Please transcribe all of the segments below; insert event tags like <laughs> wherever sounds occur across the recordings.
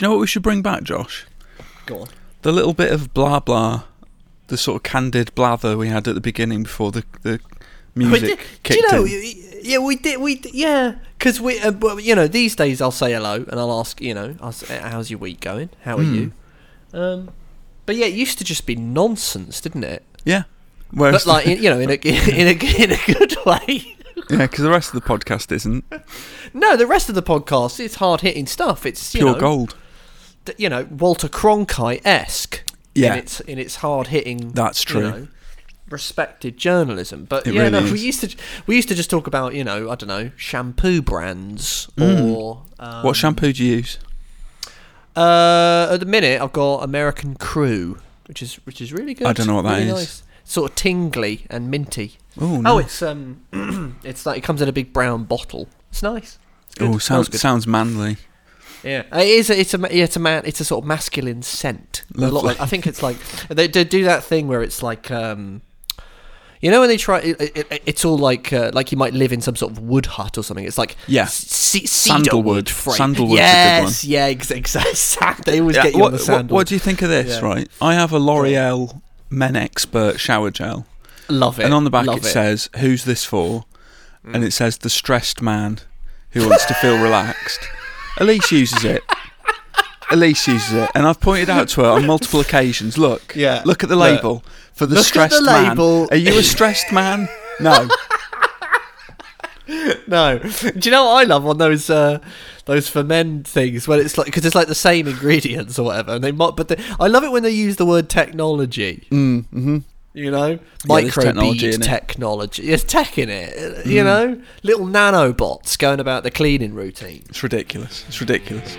Do you know what we should bring back, Josh? Go on. The little bit of blah blah, the sort of candid blather we had at the beginning before the the music did- kicked do you know? in. Yeah, we did. We yeah, because we, uh, you know, these days I'll say hello and I'll ask, you know, I'll say, how's your week going? How are Hmm. you? Um, but yeah, it used to just be nonsense, didn't it? Yeah. Whereas But like, in, you know, in a <laughs> in a in a good way. <laughs> yeah, because the rest of the podcast isn't No, the rest of the podcast it's hard hitting stuff. It's you pure know, gold. You know, Walter Cronkite esque. Yeah. in its in its hard hitting. That's true. respected journalism, but It yeah, really no, we used to we used to just talk about you know I don't know shampoo brands Mm. or um, what shampoo do you use? Uh, at the minute, I've got American Crew, which is which is really good. I don't know what that really is. Nice. Sort of tingly and minty. Oh, Oh, it's um, <clears throat> it's like it comes in a big brown bottle. It's nice. Oh, sounds sounds manly. Yeah, it is. A, it's a yeah, it's a man. It's a sort of masculine scent. A lot Lovely. like, I think it's like they, they do that thing where it's like um, you know when they try. It, it, it's all like uh, like you might live in some sort of wood hut or something. It's like Yeah. c- Sandalwood. frame. Sandalwood's a good yes, yeah, exactly. <laughs> They always Yeah, get you what, on the what, sandal. what do you think of this? Yeah. Right, I have a L'Oreal Men Expert shower gel, Love it. and on the back Love it, says, "Who's this for?" And it says, "The stressed man who wants to feel <laughs> relaxed." Elise uses it. Elise uses it, and I've pointed out to her on multiple occasions. Look, Yeah, look at the look. label for the Look stressed the man. label. Are you a stressed man? No. <laughs> No. Do you know what I love on those uh, those for men things when it's like because it's like the same ingredients or whatever, and they might. But they, I love it when they use the word technology. Mm, hmm You know, there's micro technology bead in it. technology. There's tech in it. You hmm. know, little nanobots going about the cleaning routine. It's ridiculous. It's ridiculous.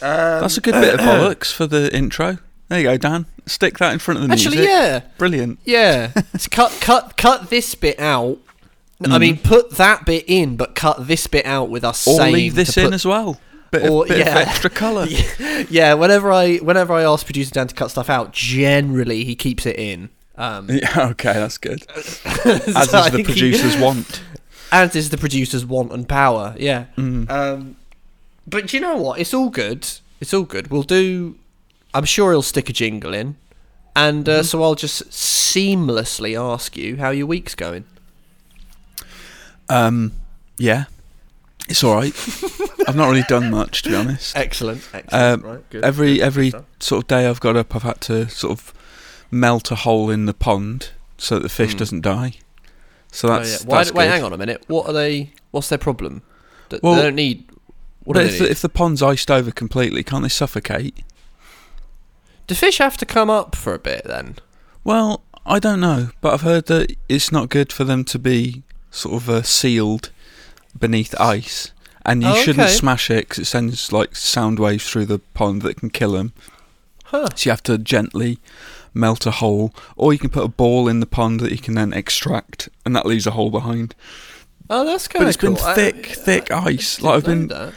Um, That's a good bit of <clears throat> bollocks for the intro. There you go, Dan. Stick that in front of the music. Actually, music. yeah, Brilliant. yeah. <laughs> Cut, cut, cut this bit out. I mean, put that bit in, but cut this bit out with us Or saying leave this to in as well. Bit, Or- of, bit yeah. of extra colour. <laughs> yeah, whenever I whenever I ask producer Dan to cut stuff out, generally he keeps it in. Um, <laughs> Yeah, okay, that's good. so As I the think he- producers want. as is the producer's want and power. Yeah. Mm. Um, but do you know what? It's all good. It's all good. We'll do. I'm sure he'll stick a jingle in, and Mm-hmm. uh, so I'll just seamlessly ask you how your week's going. Um, yeah, it's all right. <laughs> I've not really done much, to be honest. Excellent. Excellent. Um, right. Good. Every good every stuff. sort of day I've got up, I've had to sort of melt a hole in the pond so that the fish Mm. doesn't die. So Oh, that's, yeah. Why, that's wait, good. hang on a minute. What are they? What's their problem? Th- Well, they don't need. What do But they if the, if the pond's iced over completely, can't they suffocate? Do fish have to come up for a bit then? Well, I don't know, but I've heard that it's not good for them to be sort of uh, sealed beneath ice, and you Oh, shouldn't smash it because it sends like sound waves through the pond that can kill them. Huh. So you have to gently melt a hole, or you can put a ball in the pond that you can then extract, and that leaves a hole behind. Oh, that's kind of But it's been cool. I- thick, thick I ice. Like I've been, that.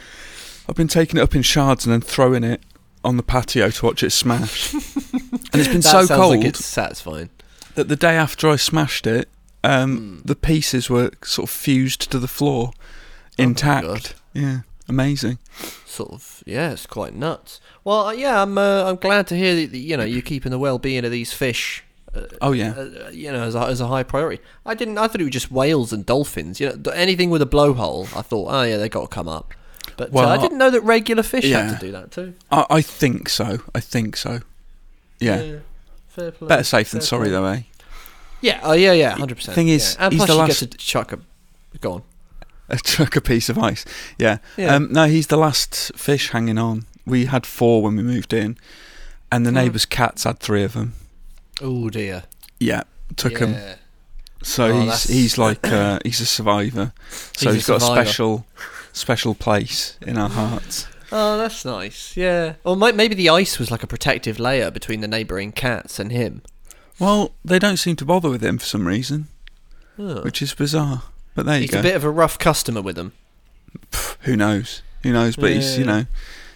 I've been taking it up in shards and then throwing it on the patio to watch it smash. <laughs> and it's been so cold like it's satisfying. that the day after I smashed it, um, Hmm. the pieces were sort of fused to the floor, Oh intact. Yeah, amazing. Sort of, yeah, it's quite nuts. Well, uh, yeah, I'm uh, I'm glad to hear that that, you know you're keeping the well-being of these fish. Uh, Oh yeah, uh, you know, as a, as a high priority. I didn't. I thought it was just whales and dolphins. You know, anything with a blowhole. I thought, oh yeah, they got to come up. But uh, I didn't know that regular fish yeah. had to do that too. I, I think so. I think so. Yeah, fair play. better safe than fair sorry though, eh? Yeah, oh yeah, yeah, hundred percent. Thing is, and he's plus the you last- get to chuck a. Go on. A chuck a piece of ice. Yeah. Yeah. Um, no, he's the last fish hanging on. We had four when we moved in, and the Hmm. neighbour's cats had three of them. Oh dear. Yeah, took them. Yeah. So Oh, he's that's- he's like <coughs> uh, he's a survivor. So He's a he's got a special special place in our hearts. Oh, that's nice. Yeah. Or might, maybe the ice was like a protective layer between the neighbouring cats and him. Well, they don't seem to bother with him for some reason, Oh. which is bizarre. But there you go. He's a bit of a rough customer with them. Who knows? Who knows? But he's, you know,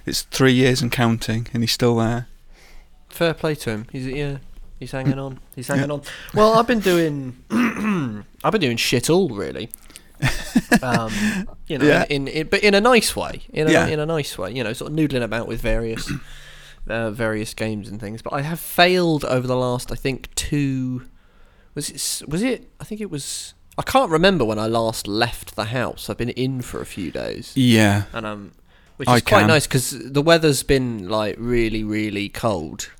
it's three years and counting, and he's still there. Fair play to him. He's yeah, he's hanging on. He's hanging on. Well, I've been doing, <clears throat> I've been doing shit all really. <laughs> um, you know, Yeah. in, in but in a nice way. In a, Yeah. in a nice way. You know, sort of noodling about with various, <coughs> uh, various games and things. But I have failed over the last, I think, two. Was it? Was it? I think it was. I can't remember when I last left the house. I've been in for a few days Yeah, and um, which I is quite can. nice because the weather's been like really, really cold,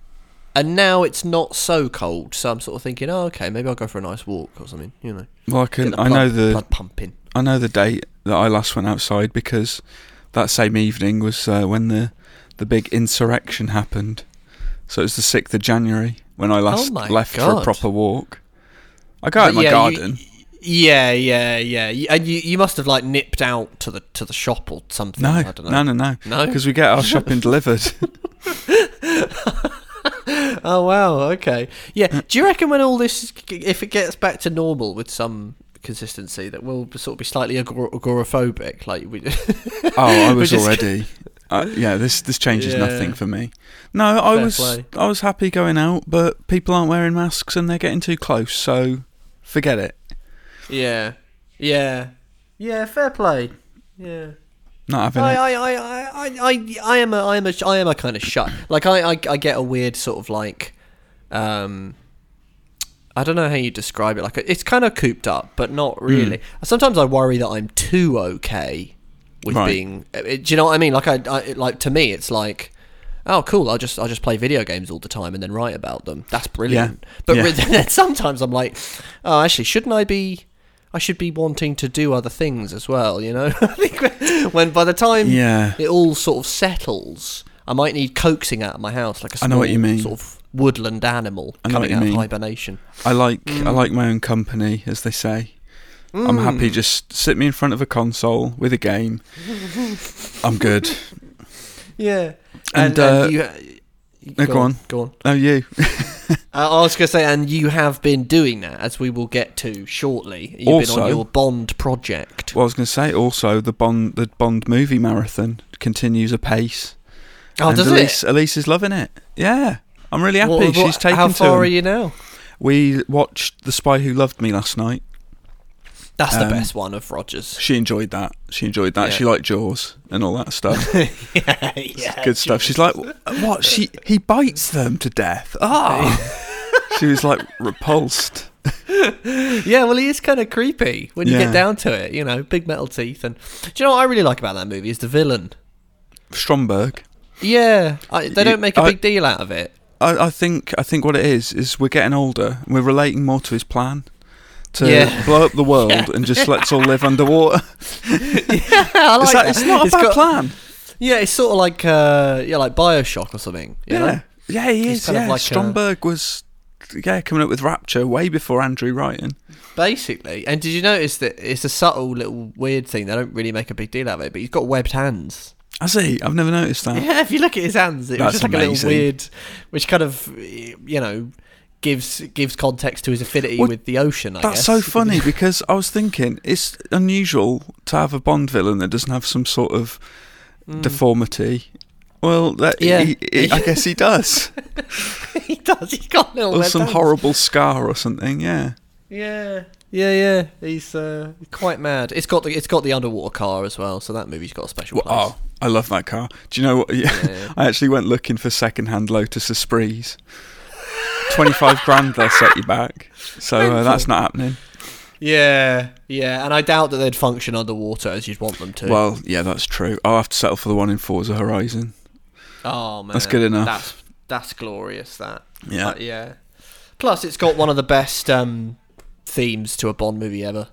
and now it's not so cold. So I'm sort of thinking, oh, okay, maybe I'll go for a nice walk or something. You know, well, I can. I know the. blood pumping. I know the date that I last went outside because that same evening was uh, when the the big insurrection happened. So it was the sixth of January when I last Oh left for a proper walk. I go out in my yeah, you- garden. Yeah, yeah, yeah. Y- And you, you must have like nipped out to the to the shop or something. no, I don't know. no, no, no, No? because we get our shopping <laughs> delivered. <laughs> Oh wow, okay. Yeah. Do you reckon when all this, if it gets back to normal with some consistency, that we'll sort of be slightly agor- agoraphobic? Like we. Oh, I <laughs> was just- already. Uh, yeah, this this changes Yeah. nothing for me. No, I Fair was play. I was happy going out, but people aren't wearing masks and they're getting too close, so forget it. Yeah, yeah, yeah. Fair play. Yeah. Not having I, it. I, I, I, I, I am a, I am a, I am a kind of shut. Like I, I, I get a weird sort of like, um, I don't know how you describe it. Like it's kind of cooped up, but not really. Sometimes I worry that I'm too okay with Right. being. uh, Do you know what I mean? Like I, I, like to me, it's like. Oh, cool! I'll just I'll just play video games all the time and then write about them. That's brilliant. But Yeah. <laughs> sometimes I'm like, oh, actually, shouldn't I be? I should be wanting to do other things as well. You know, <laughs> I think <laughs> when- by the time Yeah. it all sort of settles, I might need coaxing out of my house like a I small know what you mean. sort of woodland animal I coming out of hibernation. I like Mm. I like my own company, as they say. I'm happy just sit me in front of a console with a game. <laughs> I'm good. Yeah, And, uh, you, no, go on. go on. Oh, you? <laughs> Uh, I was going to say, and you have been doing that, as we will get to shortly. You've been Also- on your Bond project. Well, I was going to say also the Bond the Bond movie marathon continues apace. oh, and does Elise, it? Elise is loving it. Yeah, I'm really happy. What- what- She's taken how to far him. are you now? We watched The Spy Who Loved Me last night. That's the Um, best one of Rogers. She enjoyed that. She enjoyed that. Yeah. She liked Jaws and all that stuff. <laughs> yeah, yeah, Good stuff. She's like, what? She he bites them to death. Ah. <laughs> she was like repulsed. <laughs> Yeah, well, he is kind of creepy when you Yeah. get down to it. You know, big metal teeth, and do you know what I really like about that movie is the villain. Stromberg. Yeah, I, they don't make a I- big deal out of it. I, I think I think what it is is we're getting older. and We're relating more to his plan to Yeah. blow up the world <laughs> Yeah. and just let's all live underwater. <laughs> I like that, it's not a It's bad got- plan. Yeah, it's sort of like uh, yeah, like Bioshock or something. You Yeah, know? yeah, he is. Yeah, like a- Stromberg was yeah coming up with Rapture way before Andrew Ryan. basically. And did you notice that it's a subtle little weird thing? They don't really make a big deal out of it, but he's got webbed hands. I see. I've never noticed that. Yeah, if you look at his hands, it was just like a little weird, which kind of you know gives gives context to his affinity Well, with the ocean. I That's guess. so funny <laughs> because I was thinking it's unusual to have a Bond villain that doesn't have some sort of deformity. Well, that, Mm. Yeah. he, he- I <laughs> guess he does, he does. He's got little or some hands. horrible scar or something. Yeah, Yeah, yeah, yeah. He's uh, quite mad. It's got the it's got the underwater car as well, so that movie's got a special Well, place. oh, I love that car. Do you know what? Yeah, Yeah. <laughs> I actually went looking for second-hand Lotus Esprits. Twenty-five grand they'll set you back, so uh, that's not happening. Yeah, yeah, and I doubt that they'd function underwater as you'd want them to. Well, yeah, that's true. I'll have to settle for the one in Forza Horizon. oh man, that's good enough. That's that's glorious. That Yeah. Uh, yeah. Plus, it's got one of the best um, themes to a Bond movie ever.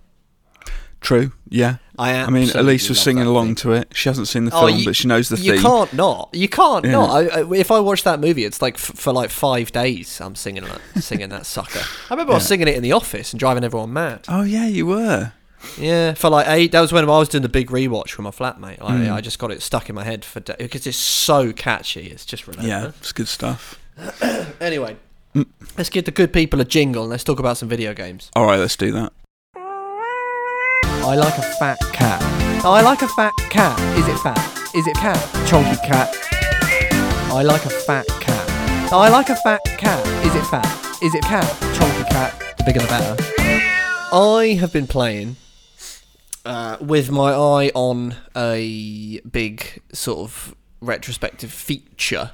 True. Yeah. I am. I mean, Elise was singing along to it. She hasn't seen the Oh, film, you- but she knows the You theme. You can't not. You can't Yeah. not. I, I, if I watch that movie, it's like f- for like five days. I'm singing that, singing that sucker. I remember I was singing it in the office and driving everyone mad. Oh yeah, you were. Yeah, for like eight. That was when I was doing the big rewatch with my flatmate. I, Mm. I just got it stuck in my head for days because it's so catchy. It's just Yeah, it's good stuff. <coughs> Anyway, Mm. let's give the good people a jingle and let's talk about some video games. All right, let's do that. I like a fat cat. I like a fat cat. Is it fat? Is it cat? Chonky cat. I like a fat cat. I like a fat cat. Is it fat? Is it cat? Chonky cat. The bigger the better. I have been playing uh, with my eye on a big sort of retrospective feature.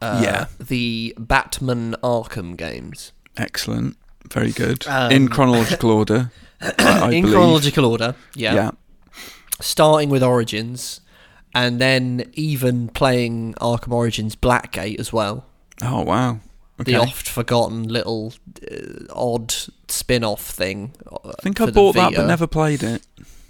Uh, Yeah. The Batman Arkham games. Excellent. Very good. Um, In chronological order. <coughs> I, I In believe. chronological order, yeah. Yeah. Starting with Origins, and then even playing Arkham Origins Blackgate as well. Oh wow. Okay. The oft forgotten little uh, odd spin off thing. uh, I think I bought that but never played it.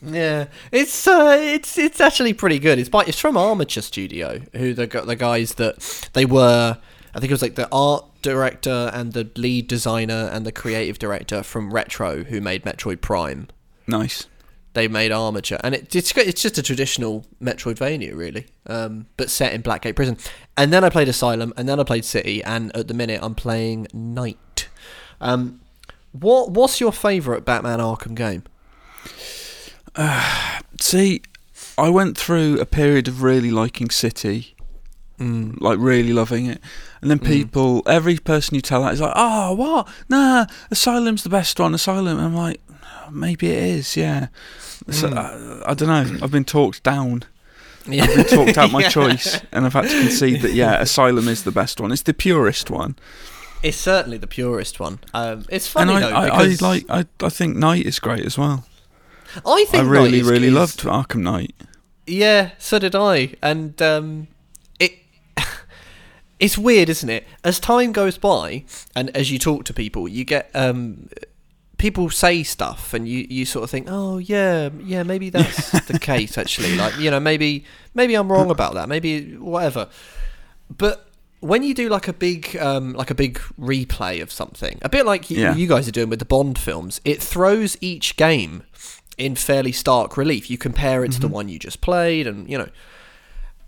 Yeah, it's uh, it's it's actually pretty good. It's by it's from Armature Studio, who the the guys that they were. I think it was like the art director and the lead designer and the creative director from Retro, who made Metroid Prime. Nice. They made Armature, and it, it's it's just a traditional Metroidvania, really, um, but set in Blackgate Prison. And then I played Asylum, and then I played City, and at the minute I'm playing Knight. Um, what what's your favourite Batman Arkham game? <sighs> See, I went through a period of really liking City, Mm. like really loving it, and then people, every person you tell that is like, "Oh, what? Nah, Asylum's the best one. Asylum." And I'm like, maybe it is. Yeah. So, uh, I don't know. <clears throat> I've been talked down. Yeah. I've been talked out my <laughs> Yeah. choice, and I've had to concede that yeah, <laughs> Asylum is the best one. It's the purest one, It's certainly the purest one. Um, it's and funny I, though I, I like. I, I think Knight is great as well. I think I really, really loved Arkham Knight. Yeah, so did I, and um, it <laughs> it's weird, isn't it? As time goes by, and as you talk to people, you get um, people say stuff, and you, you sort of think, oh yeah, yeah, maybe <laughs> that's the case. Actually, like you know, maybe maybe I'm wrong about that. Maybe whatever. But when you do like a big um, like a big replay of something, a bit like you, Yeah. you guys are doing with the Bond films, it throws each game in fairly stark relief. You compare it to the one you just played, and you know.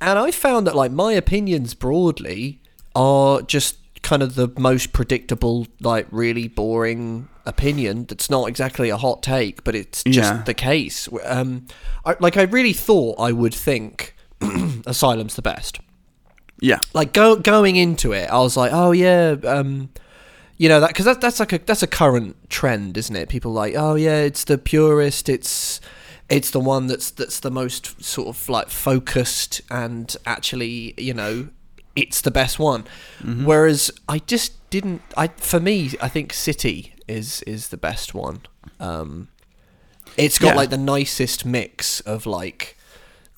And I found that like my opinions broadly are just kind of the most predictable, like really boring opinion. That's not exactly a hot take, but it's just Yeah. the case. Um, I, like I really thought I would think <clears throat> Asylum's the best Yeah. like go, going into it, I was like, oh yeah, um, you know that because that, that's like a that's a current trend, isn't it? People like, oh yeah, it's the purest, it's it's the one that's that's the most sort of like focused and actually, you know, it's the best one. Whereas I just didn't. I for me, I think City is is the best one. Um, it's got Yeah. like the nicest mix of like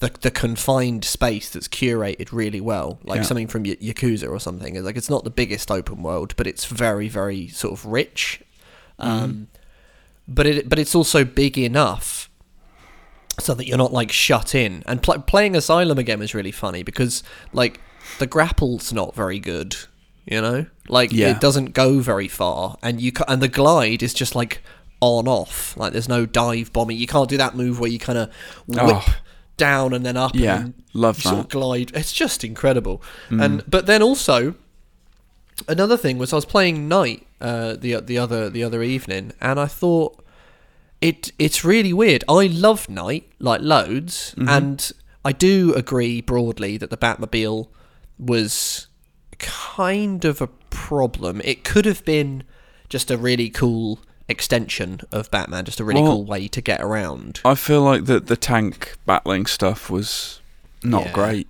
the the confined space that's curated really well, like Yeah. something from Y- Yakuza or something. It's like it's not the biggest open world, but it's very very sort of rich. Um, But it but it's also big enough so that you're not like shut in. And pl- playing Asylum again was really funny because like the grapple's not very good, you know? Like Yeah. it doesn't go very far and you ca- and the glide is just like on off. Like there's no dive bombing. You can't do that move where you kind of whip Oh. Down and then up Yeah, and love you sort of that. Mm. glide. It's just incredible. And but then also another thing was I was playing Knight uh, the the other the other evening, and I thought it it's really weird. I love Knight like loads, Mm-hmm. and I do agree broadly that the Batmobile was kind of a problem. It could have been just a really cool extension of Batman, just a really Well- cool way to get around. I feel like that the tank battling stuff was not Yeah, great.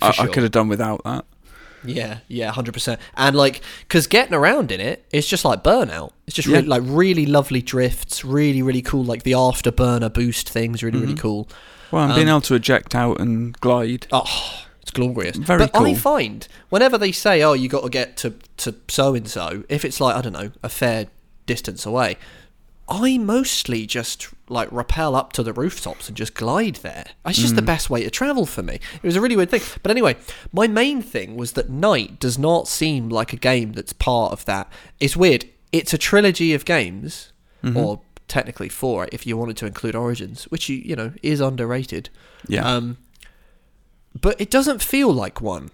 I, I could have done without that. Yeah, yeah, hundred percent. And like, because getting around in it, it's just like burnout. It's just Yeah. really, like really lovely drifts, really, really cool. Like the afterburner boost things, really, Mm-hmm. really cool. Well, and being Um, able to eject out and glide. Oh, it's glorious. Very cool. but I find whenever they say, "Oh, you got to get to to so and so," if it's like I don't know a fair distance away, I mostly just like rappel up to the rooftops and just glide there. It's just Mm. the best way to travel for me. It was a really weird thing. But anyway, my main thing was that Knight does not seem like a game that's part of that. It's weird. It's a trilogy of games, Mm-hmm. or technically four if you wanted to include Origins, which you you know is underrated. Yeah. Um, but it doesn't feel like one.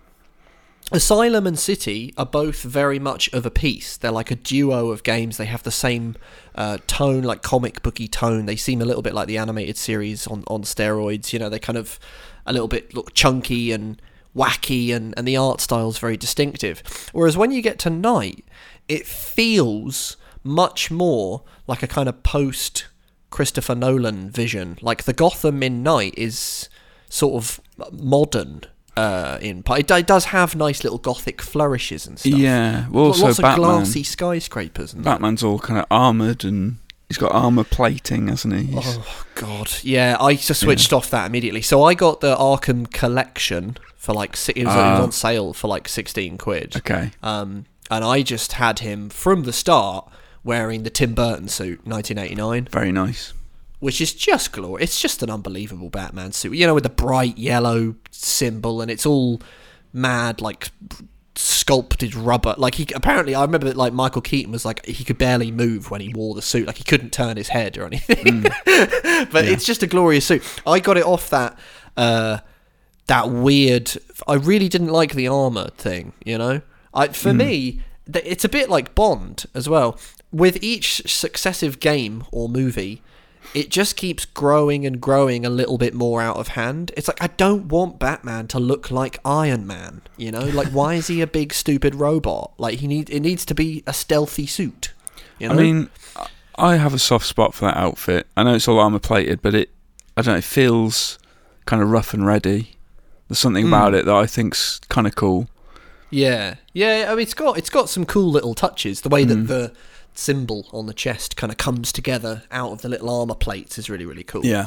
Asylum and City are both very much of a piece. They're like a duo of games. They have the same uh, tone, like comic booky tone. They seem a little bit like the animated series on, on steroids. You know, they kind of a little bit look chunky and wacky, and and the art style's very distinctive. Whereas when you get to Knight, it feels much more like a kind of post Christopher Nolan vision. Like the Gotham in Knight is sort of modern. Uh, in part, it, it does have nice little gothic flourishes and stuff. Yeah. Well, also lots of Batman. glassy skyscrapers and that. Batman's all kind of armored and he's got armor plating, hasn't he? He's- Oh god, yeah. I just switched off that immediately. So I got the Arkham Collection for like it was, it was Ah. on sale for like sixteen quid. Okay. Um, and I just had him from the start wearing the Tim Burton suit, 1989, Very nice. Which is just glorious. It's just an unbelievable Batman suit, you know, with the bright yellow symbol, and it's all mad like sculpted rubber. Like he apparently, I remember that like Michael Keaton was like he could barely move when he wore the suit, like he couldn't turn his head or anything. <laughs> but it's just a glorious suit. I got it off that. Uh, that weird. I really didn't like the armor thing. You know, I for me, it's a bit like Bond as well. With each successive game or movie, it just keeps growing and growing a little bit more out of hand. It's like I don't want Batman to look like Iron Man. You know, like why is he a big stupid robot? Like he need it needs to be a stealthy suit. You know? I mean, I have a soft spot for that outfit. I know it's all armor plated, but it, I don't know, it feels kind of rough and ready. There's something Hmm. about it that I think's kind of cool. Yeah, yeah. I mean, it's got it's got some cool little touches. The way that the symbol on the chest kind of comes together out of the little armor plates is really really cool. Yeah.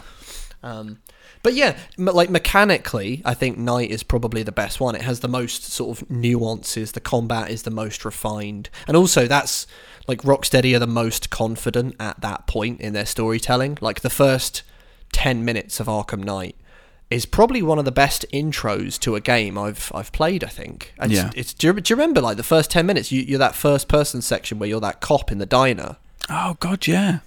Um, but yeah, m- like mechanically, I think Knight is probably the best one. It has the most sort of nuances. The combat is the most refined, and also that's like Rocksteady are the most confident at that point in their storytelling. Like the first ten minutes of Arkham Knight is probably one of the best intros to a game I've I've played. I think. It's, Yeah. It's do you, do you remember like the first ten minutes? You, you're that first person section where you're that cop in the diner, Oh God, yeah.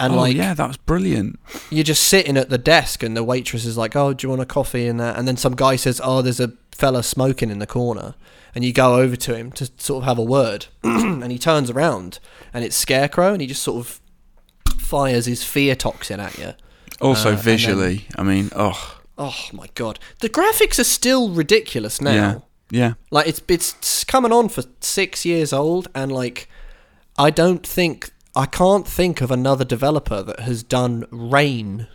and oh like yeah, that was brilliant. you're just sitting at the desk and the waitress is like, "Oh, do you want a coffee?" and that, and then some guy says, "Oh, there's a fella smoking in the corner," and you go over to him to sort of have a word, <clears throat> and he turns around and it's Scarecrow, and he just sort of fires his fear toxin at you. Also Uh, and then- visually, I mean, oh Oh my god, the graphics are still ridiculous now. yeah, yeah. Like it's it's coming on for six years old, and like I don't think I can't think of another developer that has done rain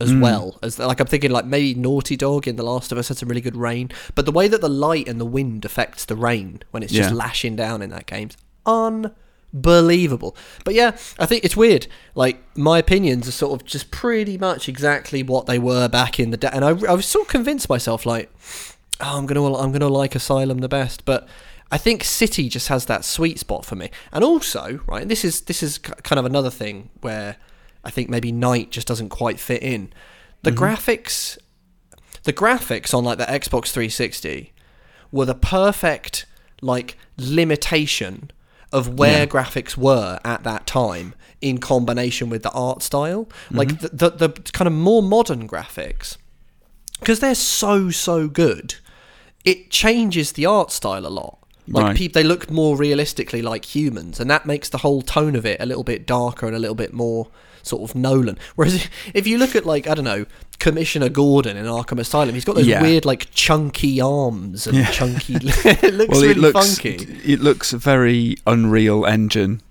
as Hmm. well as like I'm thinking like maybe Naughty Dog in The Last of Us had some really good rain, but the way that the light and the wind affects the rain when it's just lashing down in that game's unbelievable. But yeah, I think it's weird. Like my opinions are sort of just pretty much exactly what they were back in the day, and I, I was sort of convinced myself like oh, I'm gonna I'm gonna like Asylum the best, but I think City just has that sweet spot for me. And also, right, this is this is kind of another thing where I think maybe Knight just doesn't quite fit in. The mm-hmm. graphics, the graphics on like the Xbox 360 were the perfect like limitation of where Yeah. graphics were at that time in combination with the art style. Like mm-hmm. the, the the kind of more modern graphics because they're so so good it changes the art style a lot like Right. they look more realistically like humans and that makes the whole tone of it a little bit darker and a little bit more sort of nolan whereas <laughs> if you look at like i don't know commissioner gordon in arkham asylum he's got those Yeah. weird like chunky arms and Yeah. chunky <laughs> <laughs> it looks Well, really it looks funky it looks very Unreal Engine.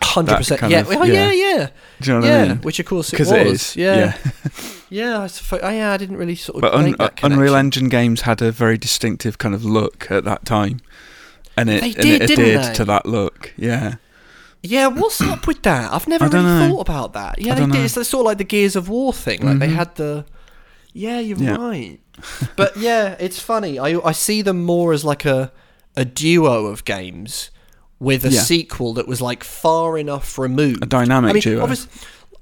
100% yeah of- well, yeah. yeah yeah Do you know what yeah I mean? which of course it was it is. yeah yeah, I, suppose, oh, yeah I didn't really sort of But Un- uh, Unreal. Engine games had a very distinctive kind of look at that time, and it They and it adhered they? to that look. Yeah, Yeah, what's up with that? I've never really know. thought about that. Yeah, they did. know. It's sort of like the Gears of War thing. Like they Mhm. had the. Yeah, you're Yeah. right. but yeah, it's funny. I I see them more as like a a duo of games with a Yeah. sequel that was like far enough removed. a dynamic I mean, duo.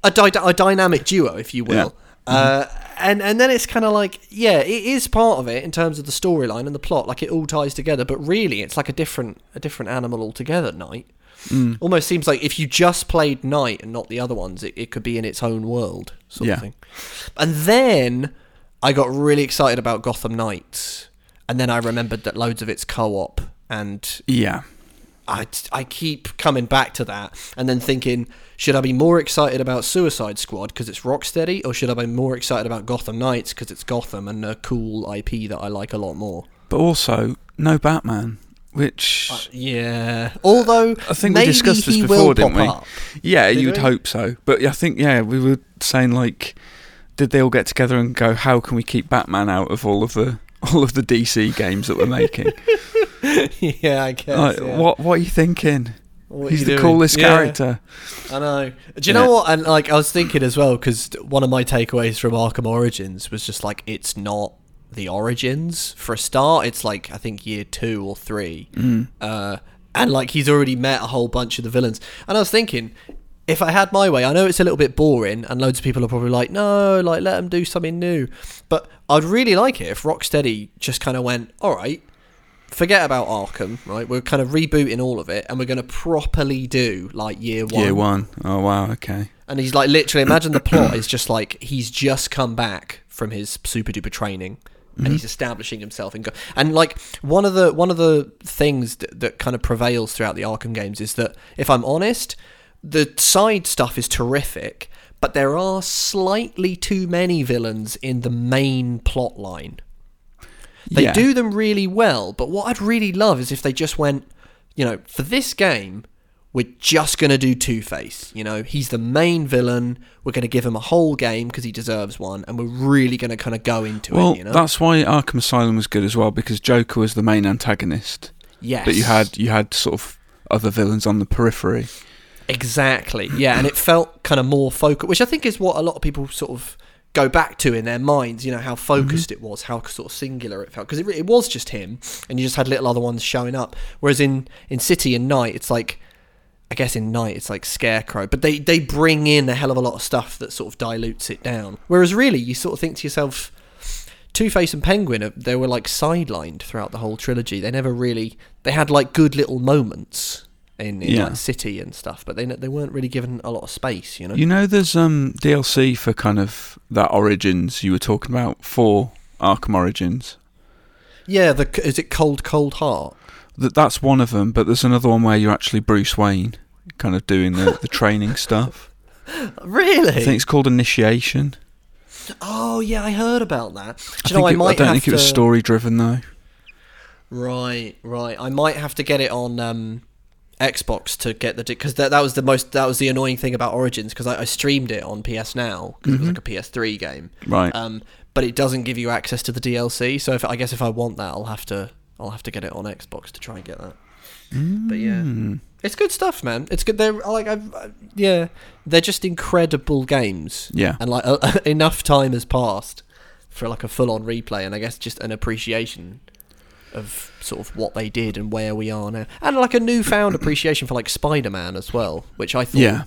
a, dy- a dynamic duo, if you will. Uh, and and then it's kind of like yeah, it is part of it in terms of the storyline and the plot. Like it all ties together, but really, it's like a different a different animal altogether. Knight Mm. almost seems like if you just played Knight and not the other ones, it, it could be in its own world, sort Yeah. of thing. And then I got really excited about Gotham Knights, and then I remembered that loads of it's co-op, and Yeah, I, I keep coming back to that and then thinking, should I be more excited about Suicide Squad because it's Rocksteady, or should I be more excited about Gotham Knights because it's Gotham and a cool IP that I like a lot more? But also, no Batman, which Uh, yeah. Although I think we discussed this before, didn't we? up. yeah, Did you'd we? hope so. But I think yeah, we were saying like, did they all get together and go, how can we keep Batman out of all of the <laughs> all of the DC games that we're making? <laughs> yeah, I guess. like, yeah. what what are you thinking? What He's the doing? coolest Yeah. character. I know. Do you Yeah. know what? And like, I was thinking as well because one of my takeaways from Arkham Origins was just like it's not the origins for a start. It's like I think year two or three, Mm. uh, and like he's already met a whole bunch of the villains. And I was thinking. If I had my way, I know it's a little bit boring, and loads of people are probably like, "No, like let them do something new." But I'd really like it if Rocksteady just kind of went, "All right, forget about Arkham, right? We're kind of rebooting all of it, and we're going to properly do like year one. Year one. Oh wow. Okay. And he's like, literally, imagine the <clears throat> plot is just like he's just come back from his super duper training, and mm-hmm. he's establishing himself in. Go- and like one of the one of the things that, that kind of prevails throughout the Arkham games is that, if I'm honest, the side stuff is terrific, but there are slightly too many villains in the main plot line. They Yeah. do them really well, but what I'd really love is if they just went, you know, for this game, we're just going to do Two Face. You know, he's the main villain. We're going to give him a whole game because he deserves one, and we're really going to kind of go into Well, it. You know, that's why Arkham Asylum was good as well because Joker was the main antagonist, yes, but you had you had sort of other villains on the periphery. Exactly. Yeah, and it felt kind of more focused, which I think is what a lot of people sort of go back to in their minds. You know how focused mm-hmm. it was, how sort of singular it felt, because it, it was just him, and you just had little other ones showing up. Whereas in in City and Knight, it's like. I guess in Knight it's like Scarecrow, but they, they bring in a hell of a lot of stuff that sort of dilutes it down. Whereas really, you sort of think to yourself, Two Face and Penguin, they were like sidelined throughout the whole trilogy. They never really, they had like good little moments in, in Yeah. like City and stuff, but they they weren't really given a lot of space, you know. You know, there's um DLC for kind of that Origins you were talking about for Arkham Origins. yeah, the c- is it Cold Cold Heart? That that's one of them, but there's another one where you're actually Bruce Wayne, kind of doing the, the training stuff. <laughs> Really? I think it's called Initiation. oh yeah, I heard about that. Do I, you know, I it- might I don't think it was story driven though. Right, right. I might have to get it on um, Xbox to get the because that that was the most that was the annoying thing about Origins because I, I streamed it on PS Now because it was like a PS3 game. Right. Um, but it doesn't give you access to the DLC. So if I guess if I want that, I'll have to I'll have to get it on Xbox to try and get that. But yeah, Mm. it's good stuff, man. It's good. They're like I've uh, yeah, they're just incredible games. Yeah. and like uh, <laughs> enough time has passed for like a full on replay, and I guess just an appreciation of sort of what they did and where we are now, and like a newfound <clears throat> appreciation for like Spider Man as well, which I thought Yeah.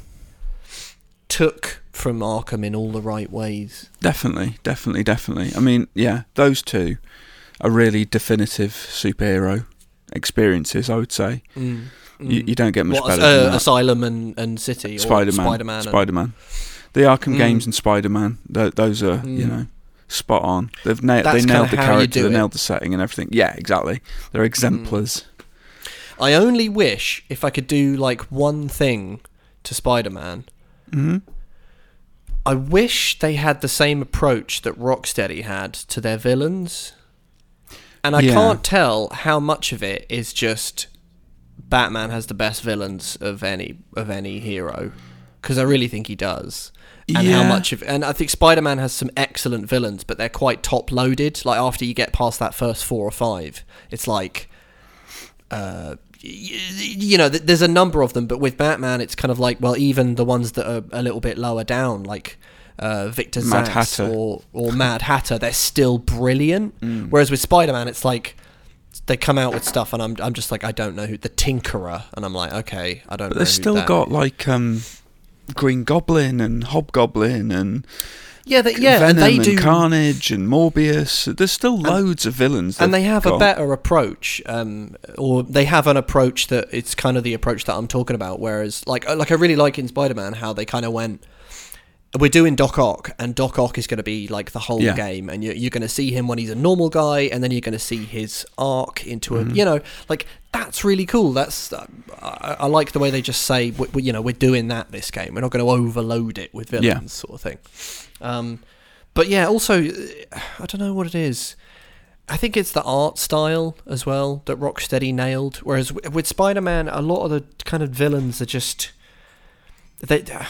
took from Arkham in all the right ways. Definitely, definitely, definitely. I mean, yeah, those two are really definitive superhero experiences. I would say Mm. you, you don't get much What, better uh, than that. Asylum and, and City, Spider Man, Spider Man, Spider Man, the Arkham Mm. games and Spider Man. Th- those are you Mm. know spot on. They've nailed they nailed the you character, they nailed the setting and everything. Yeah, exactly. They're exemplars. I only wish if I could do like one thing to Spider Man. hmm I wish they had the same approach that Rocksteady had to their villains. And I Yeah. can't tell how much of it is just Batman has the best villains of any of any hero because I really think he does. And how much of and I think Spider-Man has some excellent villains but they're quite top loaded like after you get past that first 4 or 5 it's like uh y- you know, th- there's a number of them, but with Batman, it's kind of like, well, even the ones that are a little bit lower down, like uh, Victor Mad Hatter. or or Mad Hatter, they're still brilliant. Mm. Whereas with Spider-Man, it's like they come out with stuff, and I'm I'm just like, I don't know who the Tinkerer, and I'm like, okay, I don't. But know they've still got like um, Green Goblin and Hobgoblin and yeah, they, yeah, and Venom they and, do. Carnage and Morbius. There's still loads of villains, and they have a better approach, um, or they have an approach that it's kind of the approach that I'm talking about. Whereas, like, like I really like in Spider-Man how they kind of went. We're doing Doc Ock, and Doc Ock is going to be like the whole Yeah. game, and you're, you're going to see him when he's a normal guy, and then you're going to see his arc into Mm-hmm. a, you know, like that's really cool. That's uh, I, I like the way they just say, we, we- you know, we're doing that this game. We're not going to overload it with villains, Yeah. sort of thing. Um, but yeah, also, I don't know what it is. I think it's the art style as well that Rocksteady nailed. Whereas with Spider-Man, a lot of the kind of villains are just they uh,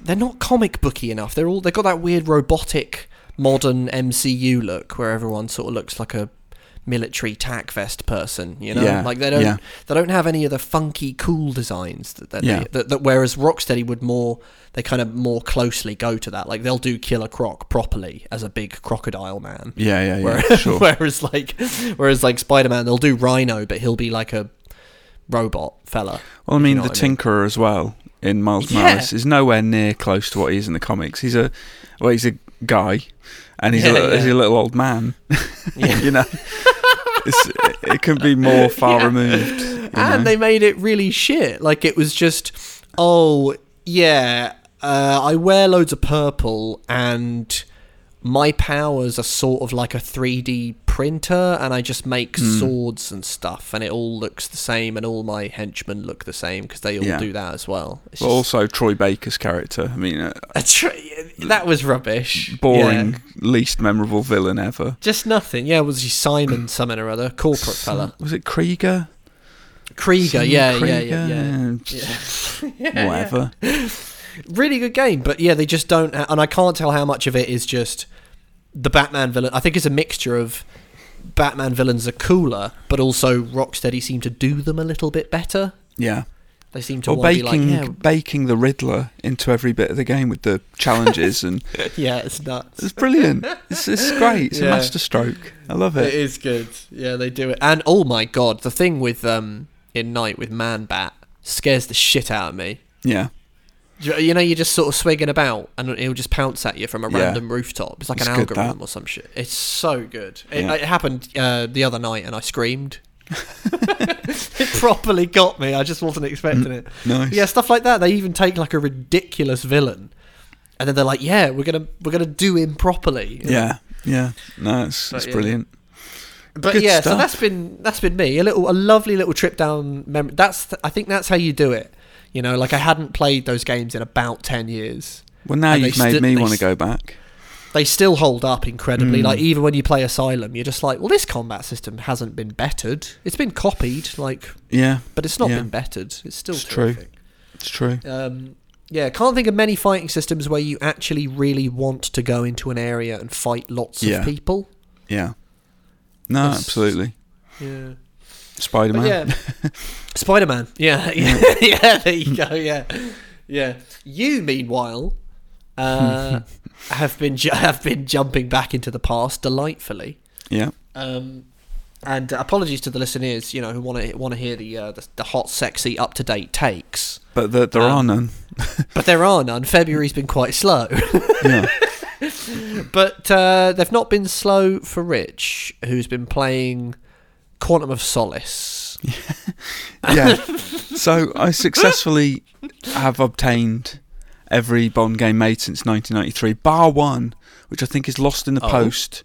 they're not comic booky enough. They're all they've got that weird robotic modern MCU look where everyone sort of looks like a military tack vest person. You know, Yeah, like they don't yeah. they don't have any of the funky cool designs that, that, Yeah. they, that, that whereas Rocksteady would more they kind of more closely go to that. Like they'll do Killer Croc properly as a big crocodile man. Yeah, yeah, yeah. Whereas, sure. <laughs> whereas like whereas like Spider Man, they'll do Rhino, but he'll be like a robot fella. Well, I if you mean, know the what I mean. Tinkerer as well in Miles Yeah. Morales is nowhere near close to what he is in the comics. He's a well, he's a guy, and he's, Yeah, a, little, he's a little old man. Yeah. <laughs> you know, it's, it can be more <laughs> far Yeah. removed. and know? they made it really shit. Like it was just, oh yeah, uh, I wear loads of purple, and my powers are sort of like a 3D printer, and I just make Hmm. swords and stuff, and it all looks the same, and all my henchmen look the same because they all Yeah. do that as well. It's just- also Troy Baker's character. I mean, uh, tr- that was rubbish. boring, Yeah. least memorable villain ever. Just nothing. Yeah, was he Simon <clears throat> something or other? Corporate fella. Was it Krieger? Krieger, yeah, yeah, Krieger? yeah, <laughs> yeah. Whatever. <laughs> really good game, but yeah, they just don't. And I can't tell how much of it is just the Batman villain. I think it's a mixture of Batman villains are cooler, but also Rocksteady seem to do them a little bit better. Yeah. They seem to Or want to be baking like, baking the Riddler into every bit of the game with the challenges and yeah, <laughs> yeah, it's nuts. it's brilliant. It's, it's great. It's Yeah. a masterstroke. I love It it. is good. Yeah, they do it. And oh my god, the thing with um in Knight with Man Bat scares the shit out of me. Yeah. You know, you're just sort of swigging about, and it'll just pounce at you from a Yeah. random rooftop. It's like It's an good, that. algorithm or some shit. It's so good. It, Yeah. it happened uh, the other night, and I screamed. <laughs> it properly got me. I just wasn't expecting it. Nice. Yeah, stuff like that. They even take like a ridiculous villain, and then they're like, "Yeah, we're gonna we're gonna do him properly." know? Yeah. Yeah. No, it's, But it's yeah. brilliant. But Good yeah, so that's been that's been me a little a lovely little trip down memory. That's I think that's how you do it. You know, like I hadn't played those games in about ten years. Well, now And you've made sti- me want to go back. They still hold up incredibly. Mm. Like even when you play Asylum, you're just like, well, this combat system hasn't been bettered. It's been copied, like, Yeah, but it's not Yeah. been bettered. It's still It's true. it's true. Um, yeah, can't think of many fighting systems where you actually really want to go into an area and fight lots Yeah. of people. Yeah. No, That's- absolutely. Yeah. Spider Man. Yeah, <laughs> Spider Man. <laughs> Yeah, yeah, <laughs> yeah. There you go. Yeah, yeah. You, meanwhile, uh, have been ju- have been jumping back into the past delightfully. Yeah. Um, and apologies to the listeners, you know, who want to want to hear the, uh, the the hot, sexy, up to date takes. But the, there Um, are none. But there are none. February's been quite slow. Yeah. but uh, they've not been slow for Rich, who's been playing Quantum of Solace. <laughs> yeah. So I successfully have obtained every Bond game made since 1993, bar one, which I think is lost in the Oh. post,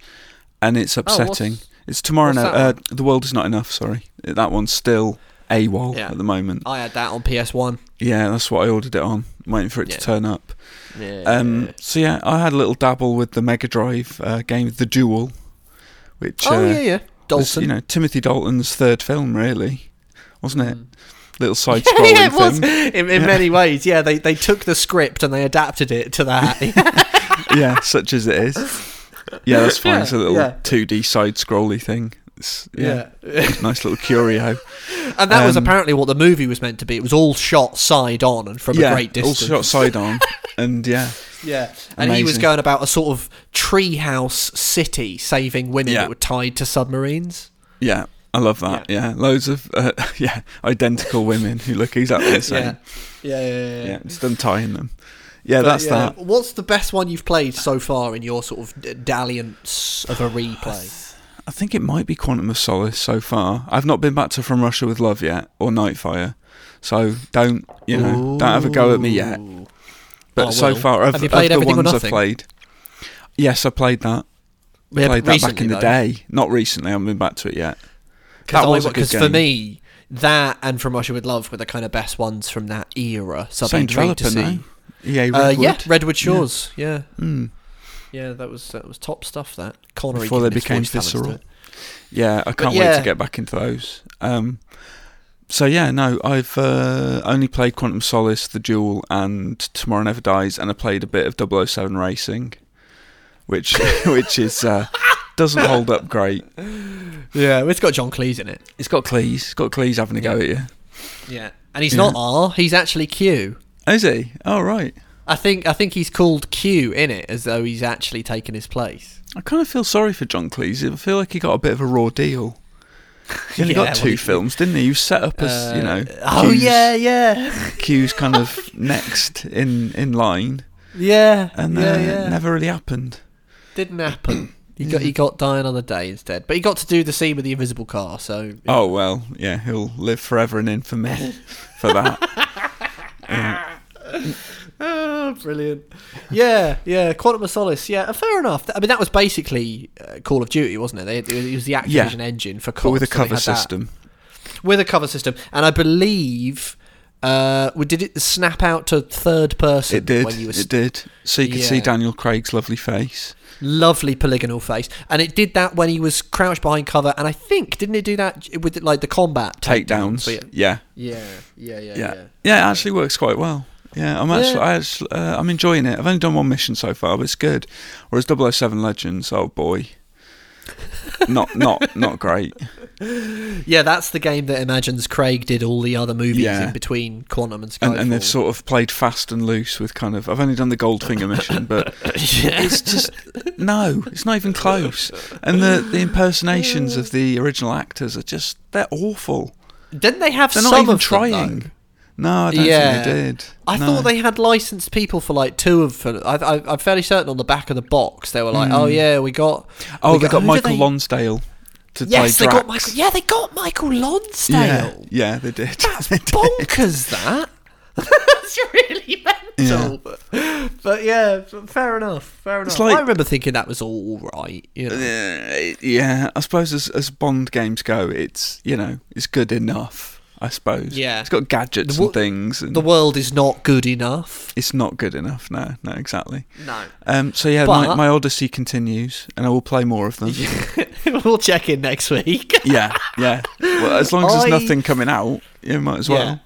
and it's upsetting. what's- it's tomorrow now. Uh, the world is not enough. Sorry, that one's still AWOL Yeah. at the moment. I had that on PS1. Yeah, that's what I ordered it on. Waiting for it Yeah. to turn up. Yeah. Um, so yeah, I had a little dabble with the Mega Drive uh, game, The Duel, which oh uh, yeah, yeah. Was, Dalton. you know Timothy Dalton's third film, really, wasn't it? Mm. Little side <laughs> scrolling yeah, it was thing. in, in many ways. Yeah, they they took the script and they adapted it to that. <laughs> <laughs> yeah, such as it is. Yeah, that's fine. it's a Yeah, little yeah. 2D side scrolly thing. It's, yeah, <laughs> nice little curio. and that was Um, apparently what the movie was meant to be. It was all shot side on and from yeah, a great distance. all shot side on, <laughs> and yeah, Yeah, and he was going about a sort of treehouse city saving women Yeah. that were tied to submarines. yeah. I love that. Yeah, loads of uh, <laughs> yeah identical women who look exactly the same. Yeah, yeah, yeah, yeah. Yeah, just untying them. Yeah, But, that's yeah, that. What's the best one you've played so far in your sort of dalliance of a replay? I think it might be Quantum of Solace so far. I've not been back to From Russia with Love yet, or Nightfire. So don't you know? Don't have a go at me yet. But I so will. far, of, Have you played of the Everything ones I've played, yes, I played that. Yeah, played that back in the though. day. Not recently. I haven't been back to it yet. That was a good Because for me, that and From Russia with Love were the kind of best ones from that era. So I've Same been intrigued to developer see. now. EA Uh, yeah, Redwood Shores. Yeah. Mm. Yeah, that was that was top stuff. That Connery Before they became voice talents to visceral. Yeah, I can't wait yeah. to get back into those. Um, so yeah, no, I've uh, only played Quantum Solace, The Duel, and Tomorrow Never Dies, and I played a bit of 007 Racing, which <laughs> which is uh, doesn't hold up great. Yeah, it's got John Cleese in it. It's got Cleese, it's got Cleese having a go Yeah. at you. Yeah, and he's Yeah. not R. He's actually Q. Is he? Oh right. I think I think he's called Q in it, as though he's actually taken his place. I kind of feel sorry for John Cleese. I feel like he got a bit of a raw deal. He only <laughs> Yeah, got two he- films, didn't he? He was set up as you know. oh Q's- yeah, yeah, <laughs> Q's kind of next in in line, yeah, and uh, yeah, it never really happened. Didn't happen. <clears throat> He got he got Die Another Day instead, but he got to do the scene with the invisible car. So Oh well, yeah, he'll live forever and in infamy <laughs> for that. Yeah. <laughs> Oh, brilliant. Yeah, yeah. Quantum of Solace. Yeah, fair enough. I mean, that was basically uh, Call of Duty, wasn't it? They, it was the Activision engine for COD. with a cover had that. system. With a cover system, and I believe. Uh, we- did it snap out to third person It did. when you were It did. So you could see Daniel Craig's lovely face. lovely polygonal face, and it did that when he was crouched behind cover, and I think didn't it do that with like the combat Takedowns. So, yeah. Yeah. yeah, yeah, yeah, Yeah. Yeah, it actually works quite well. Yeah, I'm actually, Yeah. I actually uh, I'm enjoying it. I've only done one mission so far, but it's good. Whereas 007 Legends, oh boy, <laughs> not not not great. Yeah, that's the game that imagines Craig did all the other movies Yeah. in between Quantum and Skyfall. And, and they've sort of played fast and loose with kind of. I've only done the Goldfinger mission, but <laughs> yeah. it's just no, it's not even close. And the the impersonations of the original actors are just they're awful. Didn't they have They're some not even of trying. though? No, I don't Yeah. think they did. I No. thought they had licensed people for like two of them. I, I, I'm fairly certain on the back of the box they were like, "Oh yeah, we got." Oh, we they got did Michael they- Lonsdale to Yes, play they got Michael. Yeah, they got Michael Lonsdale. Yeah, yeah, they did. <laughs> That's They did. bonkers. That. <laughs> That's really mental. But yeah, f- fair enough. Fair enough. Like- I remember thinking that was all right. You know. Uh, yeah, I suppose as as Bond games go, it's you know it's good enough. I suppose. Yeah. it's got gadgets wo- and things, and The world is not good enough. it's not good enough. No, no, exactly. No. Um, so yeah, my, But- my Odyssey continues, and I will play more of them. <laughs> we'll check in next week. <laughs> yeah, yeah. Well, as long as I- there's nothing coming out, you might as well. Yeah.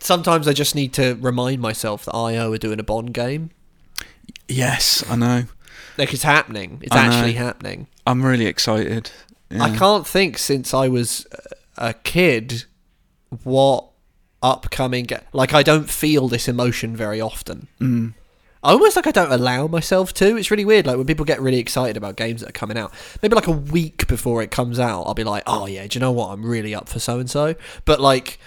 Sometimes I just need to remind myself that IO are doing a Bond game. Yes, I know. Like it's happening. It's I know. actually happening. I'm really excited. Yeah. I can't think since I was a kid what upcoming ga- like I don't feel this emotion very often. Mm. Almost like I don't allow myself to. It's really weird. Like when people get really excited about games that are coming out, maybe like a week before it comes out, I'll be like, "Oh yeah, do you know what? I'm really up for so and so." But like,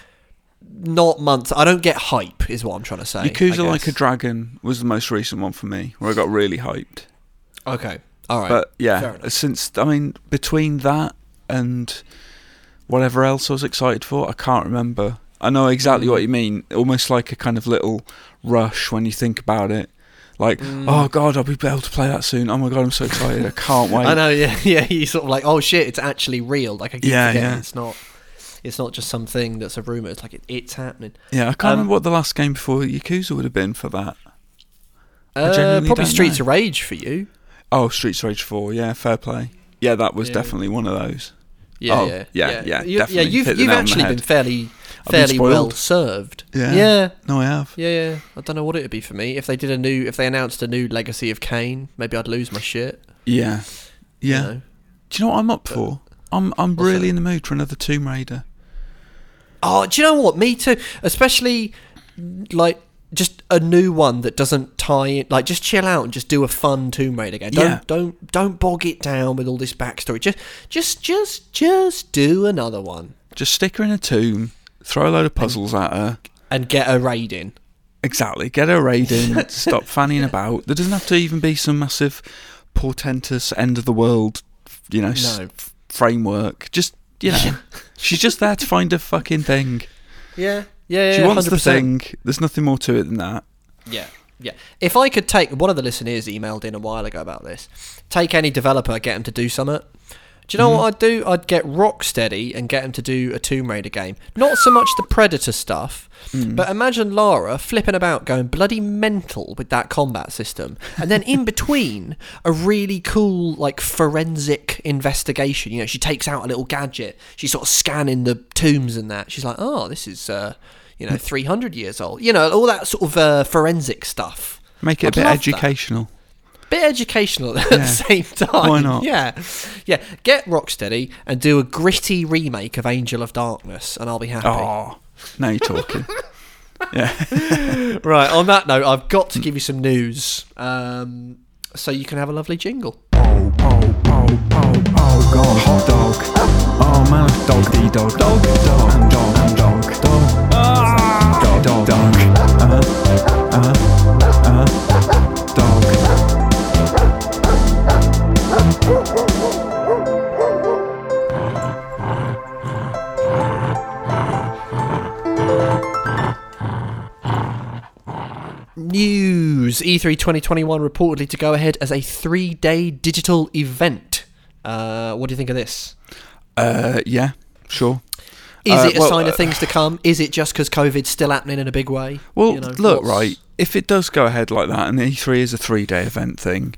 not months. I don't get hype. Is what I'm trying to say. I Yakuza Like a. Dragon was the most recent one for me, where I got really hyped. Okay. All right. But yeah, since I mean between that and whatever else I was excited for, I can't remember. I know exactly Mm. what you mean. Almost like a kind of little rush when you think about it. Like, Mm. oh god, I'll be able to play that soon. Oh my god, I'm so excited. I can't <laughs> wait. I know, yeah, <laughs> yeah. You sort of like, oh shit, it's actually real. Like I keep Yeah, forgetting yeah. it's not. It's not just something that's a rumor. It's like it, it's happening. Yeah, I can't Um, remember what the last game before Yakuza would have been for that. Uh, probably Streets know. of Rage for you. Oh, Streets of Rage 4. Yeah, fair play. Yeah, that was Yeah. definitely one of those. Yeah, Oh, yeah, yeah, yeah, You, definitely yeah, you've you've nail on the actually been fairly I've been fairly well served. Yeah. yeah, No, I have. yeah, yeah. I don't know what it'd be for me if they did a new if they announced a new Legacy of Kain. Maybe I'd lose my shit. Yeah. you Yeah. know. Do you know what I'm up But- for? I'm I'm really that? in the mood for another Tomb Raider. Oh, do you know what? Me too. Especially like just a new one that doesn't tie in. Like just chill out and just do a fun Tomb Raider game. Don't Yeah. don't don't bog it down with all this backstory. Just just just just do another one Just stick her in a tomb, throw a load of puzzles at her. and get a raid in. Exactly. Get her raid in. <laughs> stop fanning about. There doesn't have to even be some massive, portentous end of the world, you know, No. f- framework. Just you know, <laughs> she's just there to find a fucking thing. Yeah, yeah. she wants the 100%. thing. There's nothing more to it than that. Yeah. Yeah. If I could take one of the listeners emailed in a while ago about this, take any developer, get them to do something. Do you know what I'd do? I'd get Rocksteady and get them to do a Tomb Raider game. Not so much the Predator stuff, but imagine Lara flipping about, going bloody mental with that combat system, and then in <laughs> between a really cool like forensic investigation. You know, she takes out a little gadget. She's sort of scanning the tombs and that. She's like, oh, this is uh, you know, three hundred years old. You know, all that sort of uh, forensic stuff. Make it I'd a bit love that. educational. Bit educational at Yeah. the same time. Why not? Yeah, yeah. Get Rocksteady and do a gritty remake of Angel of Darkness, and I'll be happy. Oh, now you're talking. <laughs> yeah. Right. On that note, I've got to give you some news, um, so you can have a lovely jingle. Oh, oh, oh, oh, oh, God, hot dog. Oh, man, dog, D dog. Dog, dog, and dog, and dog, dog. News: E3 2021 reportedly to go ahead as a three-day digital event. Uh, what do you think of this? Uh, yeah, sure. Is Uh, it a well, sign uh, of things to come? Is it just because COVID's still happening in a big way? Well, You know, look, what's- right. If it does go ahead like that, and E3 is a three-day event thing,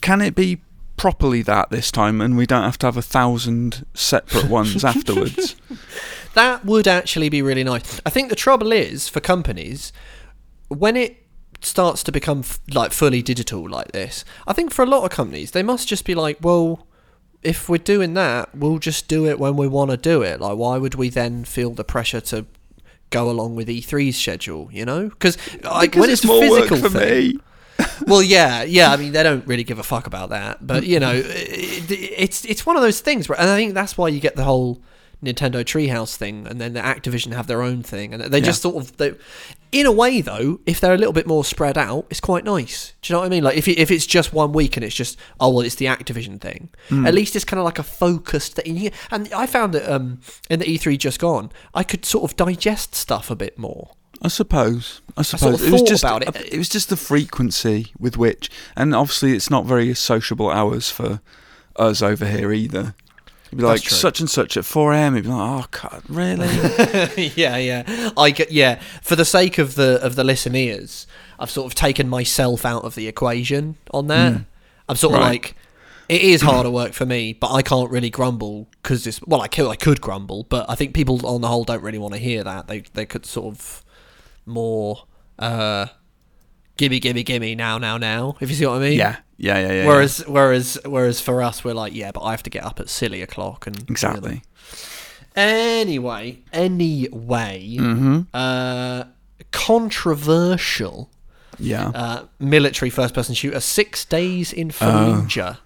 can it be properly that this time, and we don't have to have a thousand separate ones <laughs> afterwards? That would actually be really nice. I think the trouble is for companies when it starts to become f- like fully digital like this. I think for a lot of companies they must just be like, well, if we're doing that, we'll just do it when we want to do it. Like, why would we then feel the pressure to go along with E3's schedule? You know, because like because when it's it's, more work physical for thing, me. <laughs> well, yeah, yeah. I mean, they don't really give a fuck about that, but you know, <laughs> it, it's it's one of those things, where, and I think that's why you get the whole Nintendo Treehouse thing, and then the Activision have their own thing, and they just sort of they, in a way though, if they're a little bit more spread out, it's quite nice. Do you know what I mean? Like if it, if it's just one week and it's just oh well, it's the Activision thing. At least it's kind of like a focused thing. And I found that um, in the E3 just gone, I could sort of digest stuff a bit more. I suppose. I sort suppose of it was just about it. It was just the frequency with which, and obviously it's not very sociable hours for us over here either. You'd be like true. such and such at four a.m. You'd be like, oh God, really? <laughs> yeah, yeah. I get yeah. For the sake of the of the listeners, I've sort of taken myself out of the equation on that. I'm sort of like, it is harder work for me, but I can't really grumble because this. Well, I could I could grumble, but I think people on the whole don't really want to hear that. They they could sort of more uh, gimme gimme gimme now now now. If you see what I mean. yeah, yeah, yeah, yeah. Whereas whereas whereas for us, we're like, yeah, but I have to get up at silly o'clock and yeah. exactly. Anyway, anyway, Mm-hmm. uh, controversial Yeah. uh, military first-person shooter, Six Days in Fallujah.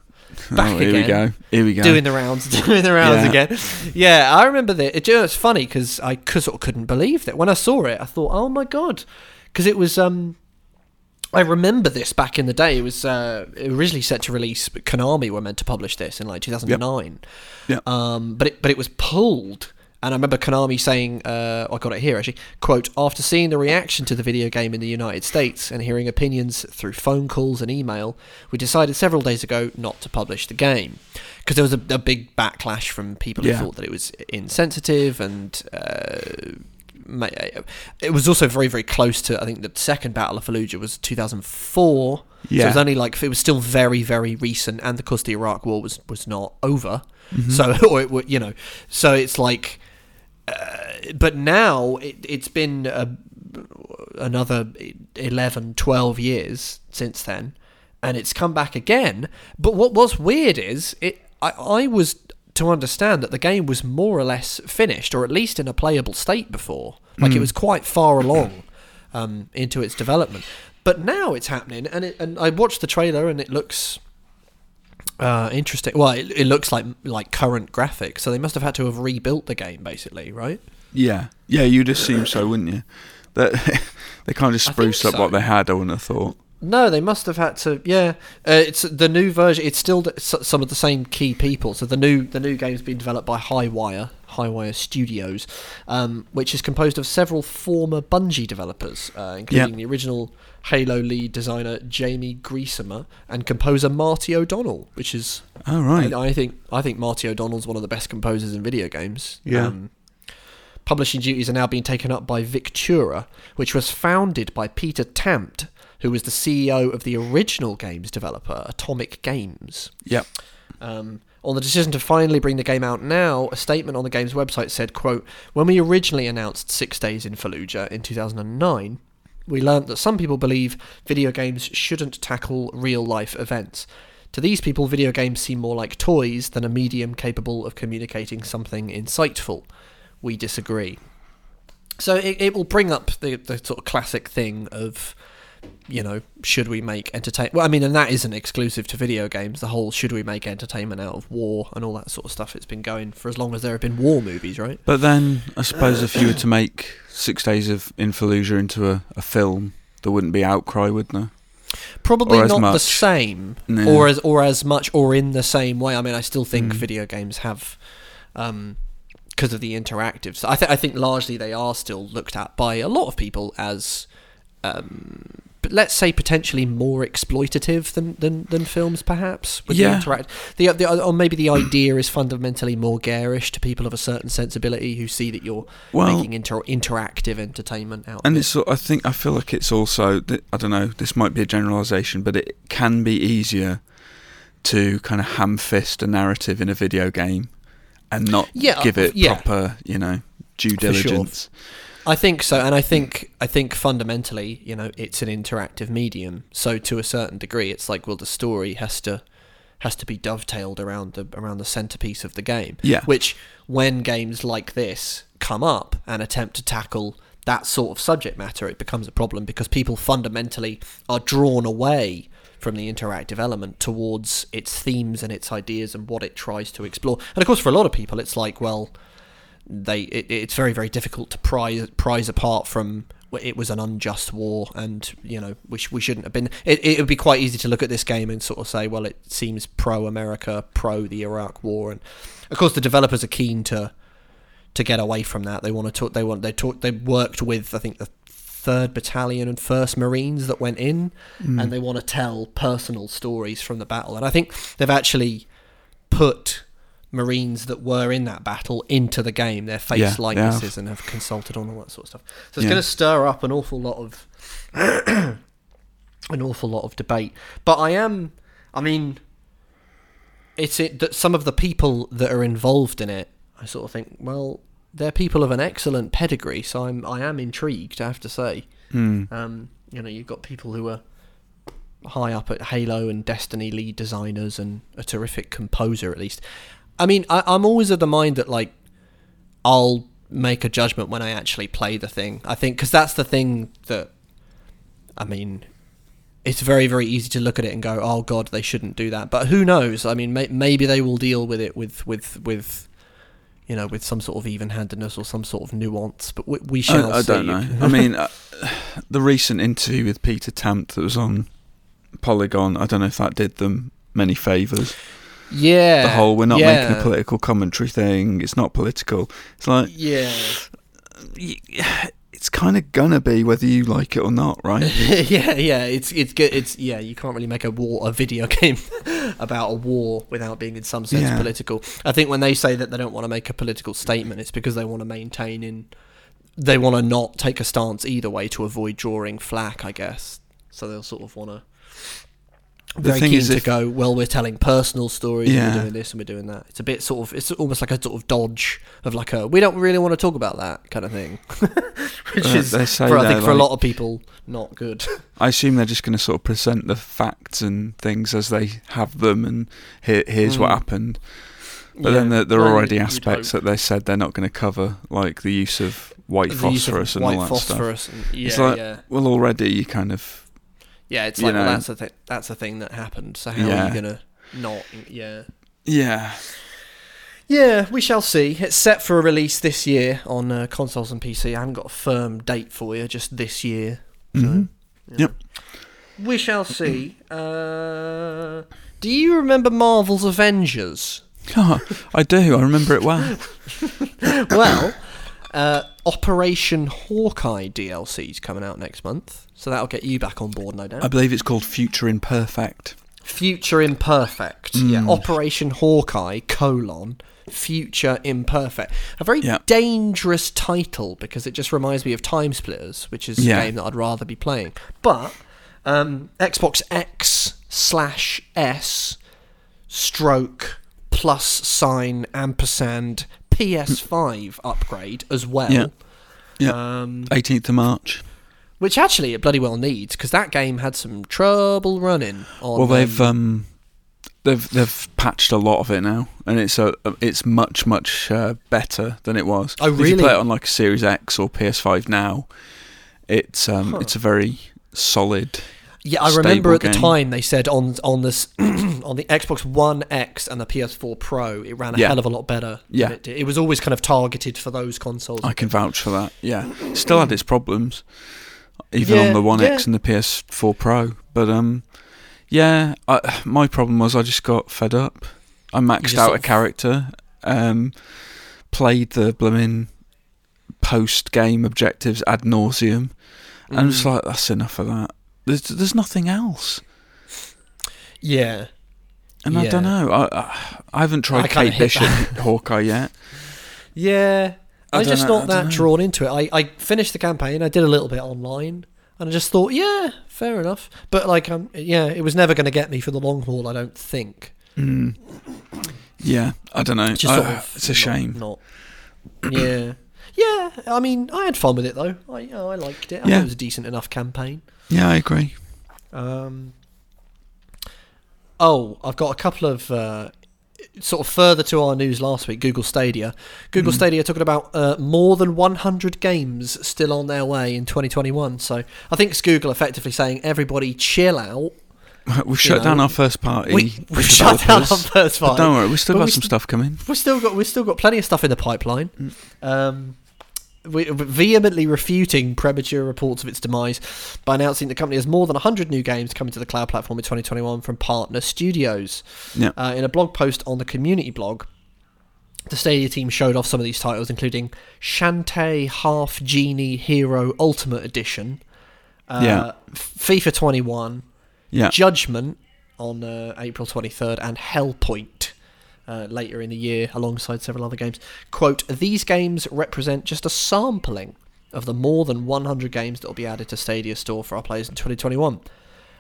Back oh, here again. we go. Here we go. Doing the rounds, <laughs> doing the rounds Yeah. again. Yeah, I remember that. It, it's funny because I sort of couldn't believe that when I saw it. I thought, "Oh my god," because it was. Um, I remember this back in the day. It was uh, originally set to release. but Konami were meant to publish this in like 2009. Yep. Um, but it but it was pulled. And I remember Konami saying, uh, I got it here actually, quote, after seeing the reaction to the video game in the United States and hearing opinions through phone calls and email, we decided several days ago not to publish the game. Because there was a, a big backlash from people Yeah. who thought that it was insensitive and uh, it was also very, very close to, I think the second Battle of Fallujah was 2004. So it was only like, it was still very, very recent. And of course, the Iraq War was, was not over. So, <laughs> or it, you know, so it's like, uh, but now it, it's been uh, another 11, 12 years since then, and it's come back again. But what was weird is it. I, I was to understand that the game was more or less finished, or at least in a playable state before. Like it was quite far along um, into its development. But now it's happening, and it, and I watched the trailer, and it looks uh, interesting. Well, it, it looks like like current graphics, so they must have had to have rebuilt the game, basically, right? Yeah, yeah. You'd assume so, wouldn't you? That <laughs> they kind of I think spruce up so. what they had. I wouldn't have thought. No, they must have had to. Yeah, uh, it's the new version. It's still some of the same key people. So the new the new game's been developed by Highwire, Highwire Studios, um, which is composed of several former Bungie developers, uh, including the original Halo lead designer Jaime Griesemer and composer Marty O'Donnell, which is Oh right. I, I think I think Marty O'Donnell's one of the best composers in video games. Yeah. Um, publishing duties are now being taken up by Victura, which was founded by Peter Tamte, who was the CEO of the original games developer Atomic Games. Yep. Um, on the decision to finally bring the game out now, a statement on the game's website said, quote, When we originally announced Six Days in Fallujah in 2009, we learned that some people believe video games shouldn't tackle real life events. To these people, video games seem more like toys than a medium capable of communicating something insightful. We disagree. So it, it will bring up the, the sort of classic thing of, you know, should we make entertain? Well, I mean, and that isn't exclusive to video games. The whole should we make entertainment out of war and all that sort of stuff. It's been going for as long as there have been war movies, right? But then I suppose if you were to make Six Days of in Fallujah into a, a film, there wouldn't be outcry, would there? Probably not the same, No. or as or as much, or in the same way. I mean, I still think Mm. video games have, um, because of the interactive. So I think I think largely they are still looked at by a lot of people as, um, let's say potentially more exploitative than than, than films, perhaps. With Yeah. the interact, the, the uh, or maybe the idea is fundamentally more garish to people of a certain sensibility who see that you're Well, making inter- interactive entertainment out. and it. it's I think I feel like it's also th- I don't know. This might be a generalisation, but it can be easier to kind of ham fist a narrative in a video game and not Yeah, give it yeah. proper, you know, due For sure. I think so, and I think I think fundamentally, you know, it's an interactive medium. So to a certain degree, it's like well, the story has to has to be dovetailed around the around the centerpiece of the game. Yeah. Which, when games like this come up and attempt to tackle that sort of subject matter, it becomes a problem because people fundamentally are drawn away from the interactive element towards its themes and its ideas and what it tries to explore. And of course, for a lot of people, it's like, well, they it, it's very very difficult to prize prize apart from it was an unjust war and you know we, sh- we shouldn't have been it, it would be quite easy to look at this game and sort of say well it seems pro America pro the Iraq war. And of course the developers are keen to to get away from that. They want to talk they want they talk they worked with I think the third battalion and first marines that went in mm. and they want to tell personal stories from the battle. And I think they've actually put Marines that were in that battle into the game, their face Yeah, likenesses, and have consulted on all that sort of stuff. So it's Yeah. going to stir up an awful lot of <clears throat> an awful lot of debate. But I am, I mean, it's it that some of the people that are involved in it, I sort of think, well, they're people of an excellent pedigree. So I'm, I am intrigued. I have to say, Mm. um, you know, you've got people who are high up at Halo and Destiny lead designers and a terrific composer at least. I mean, I, I'm always of the mind that like I'll make a judgment when I actually play the thing. I think because that's the thing that I mean. It's very, very easy to look at it and go, "Oh God, they shouldn't do that." But who knows? I mean, may, maybe they will deal with it with, with, with, you know, with some sort of even-handedness or some sort of nuance. But we, we shall I, I don't know. <laughs> I mean, uh, the recent interview with Peter Tamte that was on Polygon, I don't know if that did them many favours. Yeah, The whole we're not yeah. making a political commentary thing. It's not political. It's like Yeah. it's kind of gonna be whether you like it or not, right? <laughs> yeah, yeah, it's it's good. It's yeah, you can't really make a war a video <laughs> game about a war without being in some sense Yeah. political. I think when they say that they don't want to make a political statement, it's because they want to maintain in they want to not take a stance either way to avoid drawing flack, I guess. So they'll sort of want to. The Very thing keen is to if- go. Well, we're telling personal stories. And Yeah. we're doing this and we're doing that. It's a bit sort of. It's almost like a sort of dodge of like a. We don't really want to talk about that kind of thing, <laughs> which Uh, is for, I think for a lot of people not good. <laughs> I assume they're just going to sort of present the facts and things as they have them, and here, here's what Mm. happened. But then there, there are already aspects that they said they're not going to cover, like the use of white The use of phosphorus and white all that stuff. and- yeah, It's like- yeah, Well, already you kind of yeah. It's like well, that's a thing. That's a thing that happened. So how are you gonna not? Yeah, yeah. yeah. We shall see. It's set for a release this year on uh, consoles and PC. I haven't got a firm date for you. Just this year. So, Mhm. yeah. Yep. we shall see. Uh, do you remember Marvel's Avengers? <laughs> Oh, I do. I remember it well. <laughs> well, uh, Operation Hawkeye DLC is coming out next month, so that'll get you back on board, no doubt. I believe it's called Future Imperfect. Future Imperfect. Yeah, Operation Hawkeye colon Future Imperfect. A very Yeah. dangerous title because it just reminds me of Time Splitters, which is Yeah. a game that I'd rather be playing. But um, Xbox X slash S stroke plus sign ampersand PS5 upgrade as well. Yeah. Yeah. Um, 18th of March. which actually it bloody well needs because that game had some trouble running on. Well, they've um, they've they've patched a lot of it now, and it's a it's much much uh, better than it was. Oh, If you really? play it on like a Series X or PS5 now, it's um, Huh. it's a very solid. Yeah, I remember at the game. time they said on on this <clears throat> on the Xbox One X and the PS4 Pro, it ran a Yeah. hell of a lot better. than Yeah. it, did. it was always kind of targeted for those consoles. I can vouch for that. Yeah, still had its problems, even Yeah, on the One X and the PS4 Pro. But um, yeah, I, my problem was I just got fed up. I maxed out a character, um, played the blooming post game objectives ad nauseum, and Mm. like, that's enough of that. There's there's nothing else, yeah, and I don't know. I I, I haven't tried kinda Kate Bishop Hawkeye yet. yeah. I I'm just know- not I that drawn into it. I, I finished the campaign. I did a little bit online, and I just thought, yeah, fair enough. But like, um, yeah, it was never going to get me for the long haul. I don't think. Mm. Yeah, I don't know. It's just I- sort of it's a not- shame. Not, yeah, yeah. I mean, I had fun with it though. I you know, I liked it. I Yeah. it was a decent enough campaign. Yeah, I agree. Um, oh, I've got a couple of uh, sort of further to our news last week. Google Stadia. Google Mm. Stadia talking about uh, more than 100 games still on their way in 2021. So I think it's Google effectively saying everybody chill out. We've shut know, down our first party. We we shut down our first party. don't worry, we've still But got we some st- stuff coming. We've still got we've still got plenty of stuff in the pipeline. Mm. Um, we, vehemently refuting premature reports of its demise by announcing the company has more than 100 new games coming to the cloud platform in 2021 from partner studios. Yeah. Uh, in a blog post on the community blog, the Stadia team showed off some of these titles, including Shantae Half Genie Hero Ultimate Edition, uh, Yeah. FIFA 21, Yeah. Judgment on uh, April 23rd, and Hellpoint uh, later in the year, alongside several other games. Quote, these games represent just a sampling of the more than 100 games that will be added to Stadia Store for our players in 2021.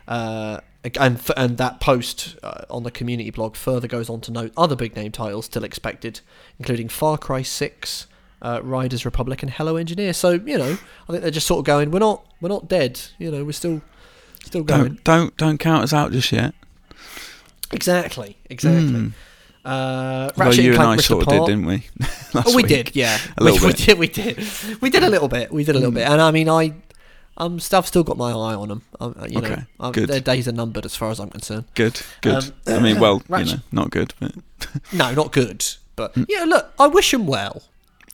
Uh, and, and that post uh, on the community blog further goes on to note other big name titles still expected, including Far Cry 6, uh, Riders Republic, and Hello Engineer. So you know, I think they're just sort of going, we're not, we're not dead. You know, we're still, still going. Don't don't don't count us out just yet. Exactly, exactly. Mm. Uh, Ratchet you and and I sort of did, didn't we? <laughs> Oh, we week. did, yeah. A we, little <laughs> we bit. did, we did, we did a little bit. We did a little Mm. bit, and I mean, I, I'm, st- I've still got my eye on them. Um, you know, Okay, um, good. their days are numbered as far as I'm concerned. Good, good. Um, I mean, well, you <coughs> know, not good, but <laughs> No, not good, but yeah. Look, I wish them well.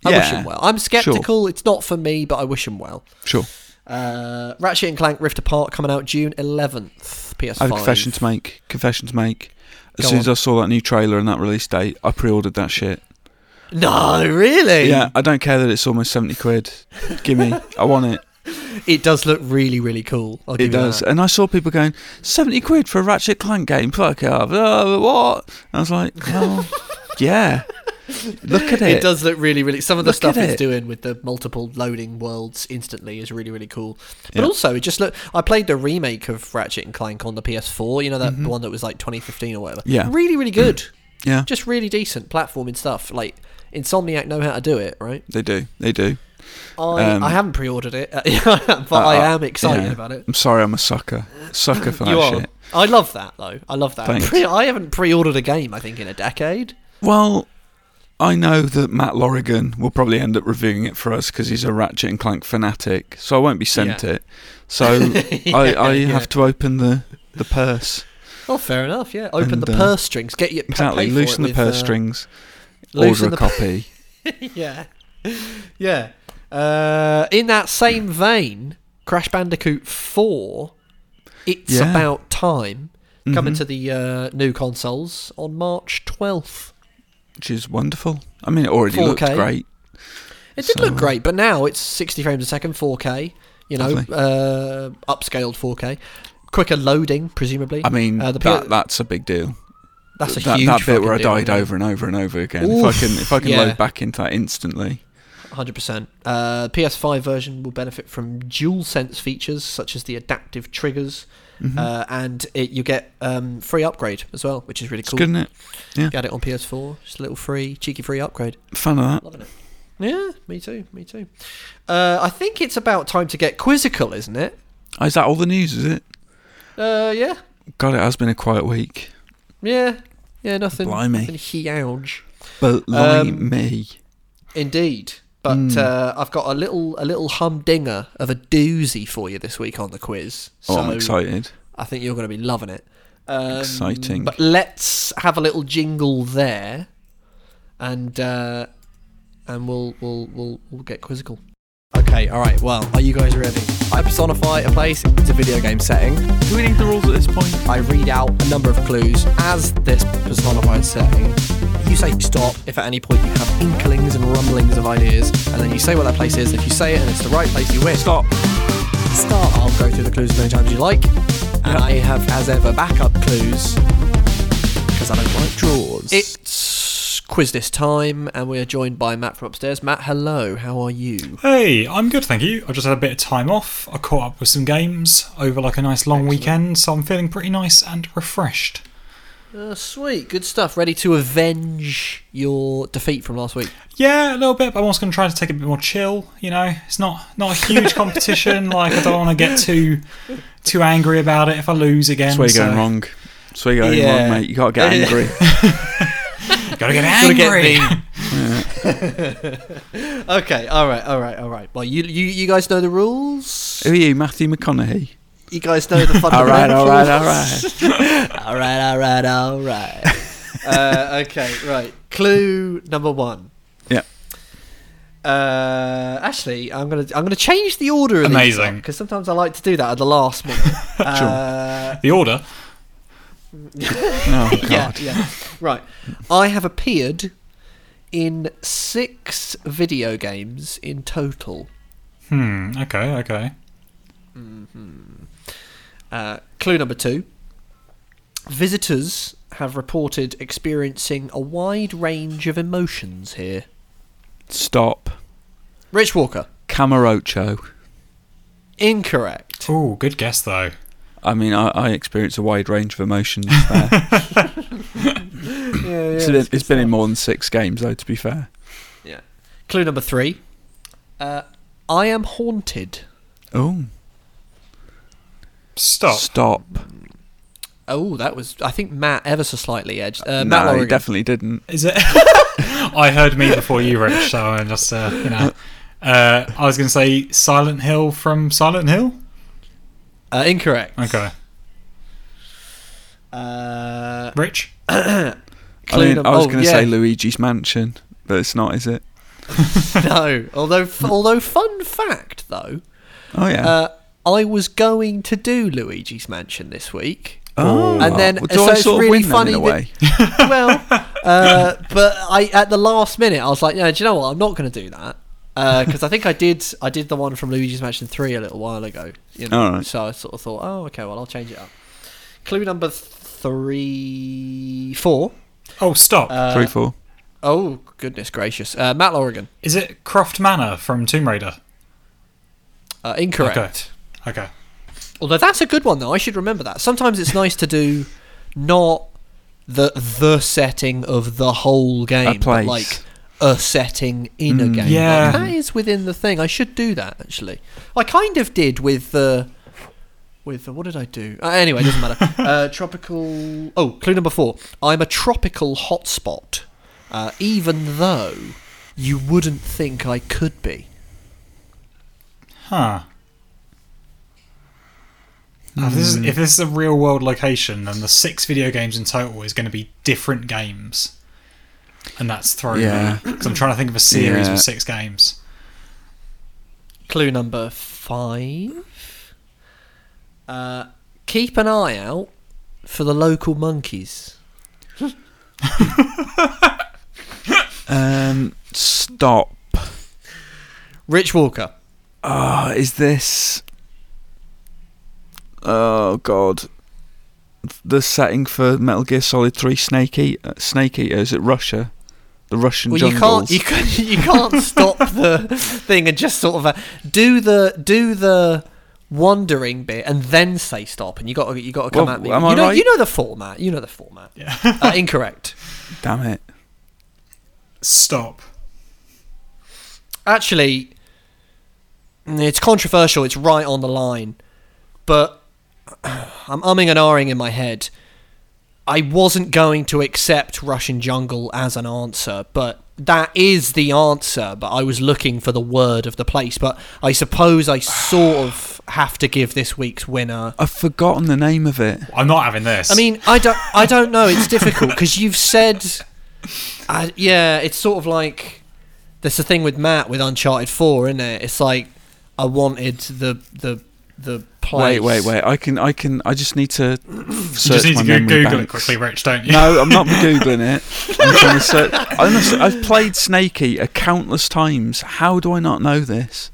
I wish Mm. Them well. I'm skeptical. It's not for me, but I wish them well. sure. Uh, Ratchet and Clank Rift Apart coming out June 11th. PS5. I have a confession to make. Confession to make. As Go soon as. I saw that new trailer and that release date, I pre-ordered that shit. No, really. Yeah, I don't care that it's almost seventy quid. Give me, I want it. <laughs> It does look really, really cool. I'll It does. And I saw people going seventy quid for a Ratchet and Clank game. Fuck off. Oh, what? I was like, well, <laughs> yeah. Look at it. It does look really, really. Some of the Look stuff it's it. doing with the multiple loading worlds instantly is really, really cool. But Yeah. also, it just look. I played the remake of Ratchet and Clank on the PS4. You know that Mhm. the one that was like 2015 or whatever. Yeah. really, really good. Yeah, just really decent platforming stuff. Like Insomniac know how to do it, right? they do. They do. I Um, I haven't pre-ordered it, <laughs> but I uh, am excited yeah. about it. I'm sorry, I'm a sucker. Sucker for <laughs> that are. shit. I love that though. I love that. Pre- I haven't pre-ordered a game. I think in a decade. Well, I know that Matt Lorigan will probably end up reviewing it for us because he's a Ratchet and Clank fanatic, so I won't be sent Yeah. it. So <laughs> I, I Yeah. have to open the, the purse. Oh, fair enough. Yeah, open And, the uh, purse strings. Get your Exactly. Loosen the with, purse uh, strings. Order the a copy. <laughs> yeah, yeah. Uh, in that same vein, Crash Bandicoot Four It's Yeah. About Time coming Mhm. to the uh, new consoles on March 12th. Which is wonderful. I mean, it already looked 4K. great. It did So- look great, but now it's 60 frames a second, 4K. You know, uh, upscaled 4K, quicker loading, presumably. I mean, Uh, the that P- that's a big deal. That's a that, huge that bit where I fucking deal, died over and over and over again. if I can, if I can yeah. load back into that instantly, Hundred percent. Uh, PS5 version will benefit from dual sense features such as the adaptive triggers, Mhm. uh, and it, you get um, free upgrade as well, which is really it's cool. good, isn't it? Yeah, Get it on PS4, just a little free, cheeky free upgrade. fun of that. Loving it. Yeah, me too, me too. Uh, I think it's about time to get quizzical, isn't it? Oh, is that all the news? Is it? Uh, yeah, God, it has been a quiet week. yeah, yeah. Nothing, Blimey. nothing huge. But Um, me, Indeed. But Mm. uh, I've got a little a little humdinger of a doozy for you this week on the quiz. oh, I'm excited. I think you're going to be loving it. Um, Exciting. But let's have a little jingle there, and uh, and we'll we'll we'll we'll get quizzical. Okay, all right. Well, are you guys ready? I personify a place. It's a video game setting. Do we need the rules at this point? I read out a number of clues as this personified setting. You say stop if at any point you have inklings and rumblings of ideas, and then you say what that place is. If you say it and it's the right place, you win. Stop. Start. I'll go through the clues as many times as you like, and I have, as ever, backup clues because I don't like draws. It's quiz this time, and we are joined by Matt from upstairs. Matt, hello. How are you? Hey, I'm good, thank you. I just had a bit of time off. I caught up with some games over like a nice long weekend, so I'm feeling pretty nice and refreshed. Uh, sweet, good stuff. Ready to avenge your defeat from last week? Yeah, a little bit, but I'm also going to try to take it a bit more chill. You know, it's not not a huge <laughs> competition. like I don't want to get too too angry about it if I lose again. That's where you're so- going wrong. That's where you're going Yeah. wrong, mate. You gotta get <laughs> angry. <laughs> Gotta get Gotta get angry. okay, all right, all right, all right. Well, you you, you guys know the rules. Who are you, Matthew McConaughey? You guys know the <laughs> fundamentals. right, <laughs> all right, all right. all right, all right, <laughs> all right. uh, okay, right. Clue number one. Yeah. Uh, actually, I'm gonna I'm gonna change the order of Amazing. because sometimes I like to do that at the last minute. uh, The order. Oh God. yeah, yeah. Right. I have appeared in six video games in total. Hmm. Okay. Okay. Uh, clue number two. Visitors have reported experiencing a wide range of emotions here. Stop. Rich Walker. Kamurocho. Incorrect. Oh, good guess though. I mean, I, I experience a wide range of emotions there. <laughs> <laughs> it's been, it's been in more than six games, though, to be fair. Yeah. Clue number three. Uh, I am haunted. Oh. Stop. Stop. Oh, that was. I think Matt ever so slightly edged. Uh, Matt no, he definitely didn't. Is it? <laughs> I heard me before you, Rich. So I'm just uh, you know. Uh, I was going to say Silent Hill from Silent Hill. Uh, incorrect. Okay. Uh, Rich. <clears throat> I mean, I was oh, going to yeah. say Luigi's Mansion, but it's not, is it? <laughs> no. Although, f- although, fun fact though, Oh yeah. Uh, I was going to do Luigi's Mansion this week. oh, and then- well, do so I it's sort really win funny that- <laughs> well, <laughs> uh, but I at the last minute I was like, yeah, do you know what? I'm not going to do that <laughs> because I think I did. I did the one from Luigi's Mansion Three a little while ago. You know, Alright. so I sort of thought, oh, okay, well, I'll change it up. Clue number three, four. Oh, stop. Uh, Three, four. Oh goodness gracious, uh, Matt Lorigan. Is it Croft Manor from Tomb Raider? Uh, incorrect. Okay. Okay. Although that's a good one though. I should remember that. Sometimes it's nice to do not the the setting of the whole game, but place. like a setting in a Mm. game. Yeah. Like, that is within the thing. I should do that actually. I kind of did with the. With the, what did I do? Uh, anyway, it doesn't matter. <laughs> uh, tropical. Oh, clue number four. I'm a tropical hotspot, uh, even though you wouldn't think I could be. Huh. If, this is, if this is a real world location, then the six video games in total is going to be different games. And that's throwing Yeah. me. Because I'm trying to think of a series Yeah. with six games. Clue number five. Uh, keep an eye out for the local monkeys. Um, stop. Rich Walker. Ah, is this? Oh God. The setting for Metal Gear Solid Three Snake Eater. Snake Eater is it Russia? The Russian Well, you jungles. can't you can <laughs> you can't stop the thing and just sort of uh, do the do the wandering bit and then say stop and you got you got to come Well, at me. am you I know right? you know the format. You know the format. Yeah. Uh, <laughs> incorrect. Damn it. Stop. Actually, it's controversial. It's right on the line, but <clears throat> I'm umming and ahhing in my head. I wasn't going to accept Russian jungle as an answer, but that is the answer. But I was looking for the word of the place. But I suppose I sort of have to give this week's winner. I've forgotten the name of it. I'm not having this. I mean, I don't, I don't know. It's difficult because you've said, I, yeah, it's sort of like there's the thing with Matt with Uncharted Four, isn't it? It's like I wanted the the the place. Wait, wait, wait. I can, I can. I just need to you search just need my to go- memory Google it quickly, Rich, don't you? No, I'm not googling it. I'm trying to search. I must, I've played Snake Eater countless times. How do I not know this?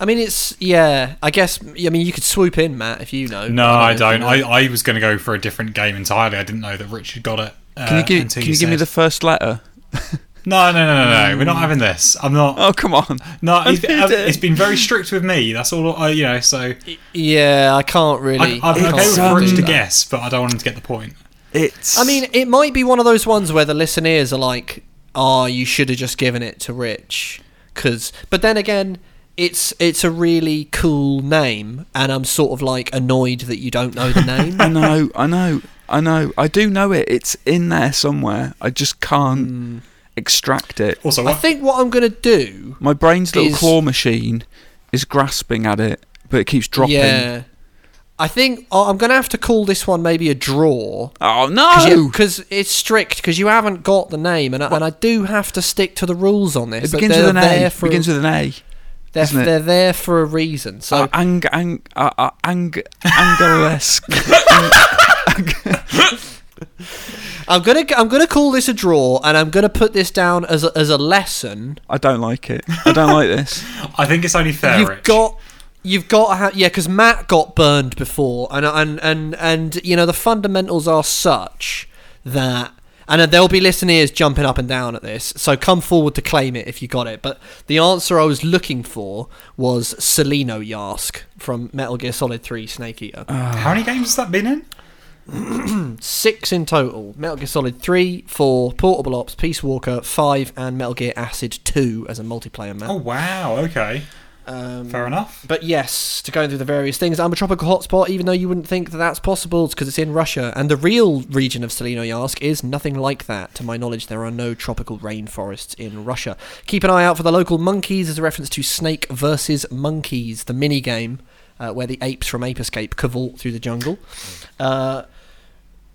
I mean, it's yeah. I guess I mean you could swoop in, Matt, if you know. No, I if you don't. I, I was going to go for a different game entirely. I didn't know that Richard got it. Uh, Can you give, can you give me the first letter? No, no, no, no, no. We're not having this. I'm not. Oh, come on. No, I it's, need uh, it. it's been very strict with me. That's all. I, you know, so yeah, I can't really. I, I'm can't okay with um, Rich to that. guess, but I don't want him to get the point. It's. I mean, it might be one of those ones where the listeners are like, "Oh, you should have just given it to Rich," because. But then again, it's it's a really cool name, and I'm sort of like annoyed that you don't know the <laughs> name. I know, I know, I know. I do know it. It's in there somewhere. I just can't Hmm. Extract it. Also, I think what I'm gonna do. My brain's little Is- claw machine is grasping at it, but it keeps dropping. Yeah. I think oh, I'm gonna have to call this one maybe a draw. Oh no! Because it's strict, because you haven't got the name, and I, and I do have to stick to the rules on this. It begins with an A. for begins with an A. they're, isn't they're there for a reason. So Uh, ang, ang, uh, uh, ang, <laughs> Angelesque. <laughs> <laughs> I'm gonna I'm gonna call this a draw, and I'm gonna put this down as a, as a lesson. I don't like it. I don't like this. <laughs> I think it's only fair. you've Rich. got you've got to have yeah, because Matt got burned before, and and and and you know the fundamentals are such that. And there'll be listeners jumping up and down at this, so come forward to claim it if you got it. But the answer I was looking for was Tselinoyarsk from Metal Gear Solid 3 Snake Eater. How many games has that been in? Six in total Metal Gear Solid 3, 4, Portable Ops, Peace Walker, 5, and Metal Gear Acid 2 as a multiplayer map. Oh wow. Okay. Um, Fair enough. But yes, to go through the various things, I'm a tropical hotspot, even though you wouldn't think that that's possible, because it's in Russia. And the real region of Tselinoyarsk is nothing like that. To my knowledge, there are no tropical rainforests in Russia. Keep an eye out for the local monkeys as a reference to Snake versus Monkeys, the mini game uh, where the apes from Ape Escape cavort through the jungle. Uh,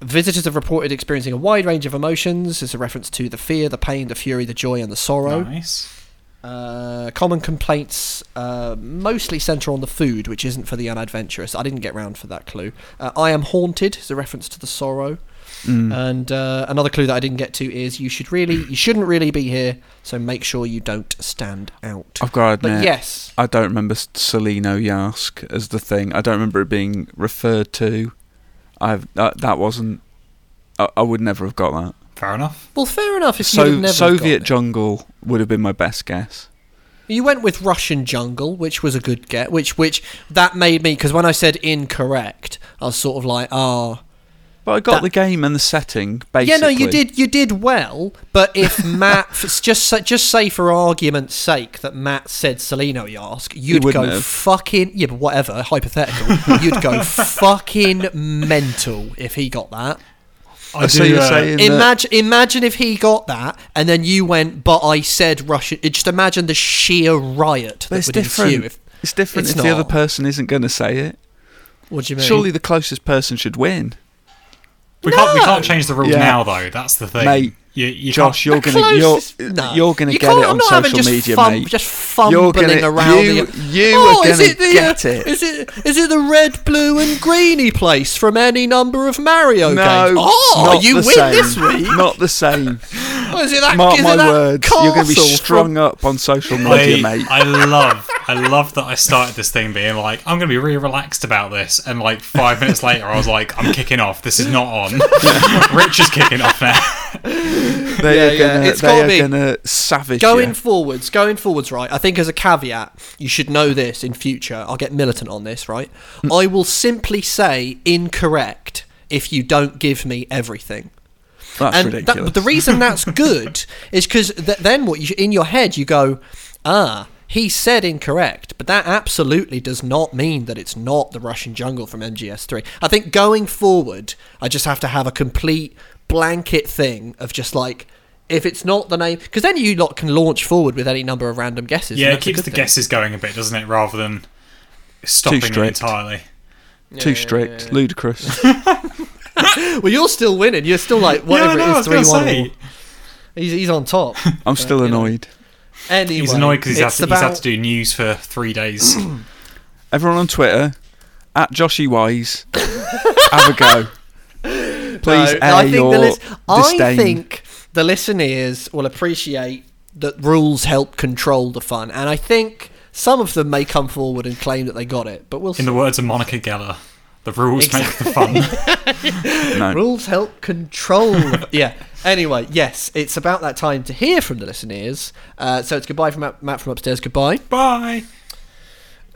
Visitors have reported experiencing a wide range of emotions as a reference to the fear, the pain, the fury, the joy, and the sorrow. Nice. Uh, common complaints uh, mostly centre on the food, which isn't for the unadventurous. I didn't get round for that clue. Uh, I am haunted is a reference to the sorrow, Mm. and uh, another clue that I didn't get to is you should really, you shouldn't really be here. So make sure you don't stand out. I've got to But yes, I don't remember Tselinoyarsk as the thing. I don't remember it being referred to. I've that, that wasn't. I, I would never have got that. Fair enough. well, fair enough. If So, never Soviet gotten it. jungle would have been my best guess. You went with Russian jungle, which was a good get. Which, which that made me because when I said incorrect, I was sort of like, ah. But I got That- the game and the setting. Basically. Yeah, no, you did. You did well, but if <laughs> Matt f- just say, just say for argument's sake that Matt said Tselinoyarsk, you'd go have. fucking yeah, but whatever, hypothetical. <laughs> you'd go fucking mental if he got that. I so do, you're uh, saying that Imagine, imagine if he got that, and then you went, but I said Russian. Just imagine the sheer riot that it's would different. ensue. If, it's different It's if the other person isn't going to say it. what do you mean? Surely the closest person should win. We can't we can't change the rules Yeah. now though. That's the thing. Mate, You, you Josh, you're gonna you're, no. you're gonna You get it on social media, fum- mate. Just You're fumbling gonna around. you, the, you oh, are is gonna it the, get uh, it. Is it is it the red, blue, and greeny place from any number of Mario no, games? Oh, you win same. this week. Not the same. <laughs> Oh, is it that? Mark is my that words. You're going to be strung up on social media, I, mate. I love, I love that I started this thing being like, I'm going to be really relaxed about this, and like five minutes later, I was like, I'm kicking off. This is not on. <laughs> <laughs> Rich is kicking off now. <laughs> They Yeah, are yeah, gonna, it's they are be- gonna savage Going you. forwards, going forwards, right? I think as a caveat, you should know this in future. I'll get militant on this, right? Hmm. I will simply say incorrect if you don't give me everything. That's and ridiculous. That, but the reason that's <laughs> good is because th- then what you in your head you go, ah, he said incorrect, but that absolutely does not mean that it's not the Russian jungle from MGS3. I think going forward, I just have to have a complete blanket thing of just like. If it's not the name, because then you lot can launch forward with any number of random guesses. Yeah, it keeps the thing. guesses going a bit, doesn't it? Rather than stopping it strict. entirely. Too strict, ludicrous. <laughs> <laughs> Well, you're still winning. You're still like whatever yeah, no, I it was is, going three to one. He's he's on top. <laughs> I'm still you know. Annoyed. Anyway, He's annoyed because he's, had it's to- he's had to do news for three days. <clears throat> Everyone on Twitter, at Joshy Wise, <laughs> have a go. Please No, air I think your the lis- I think the listeners will appreciate that rules help control the fun, and I think some of them may come forward and claim that they got it, but we'll see. In the words of Monica Geller, the rules make the fun. <laughs> no. rules help control. <laughs> yeah. Anyway, yes, it's about that time to hear from the listeners. Uh, so it's goodbye from Matt, Matt from upstairs. Goodbye, Bye.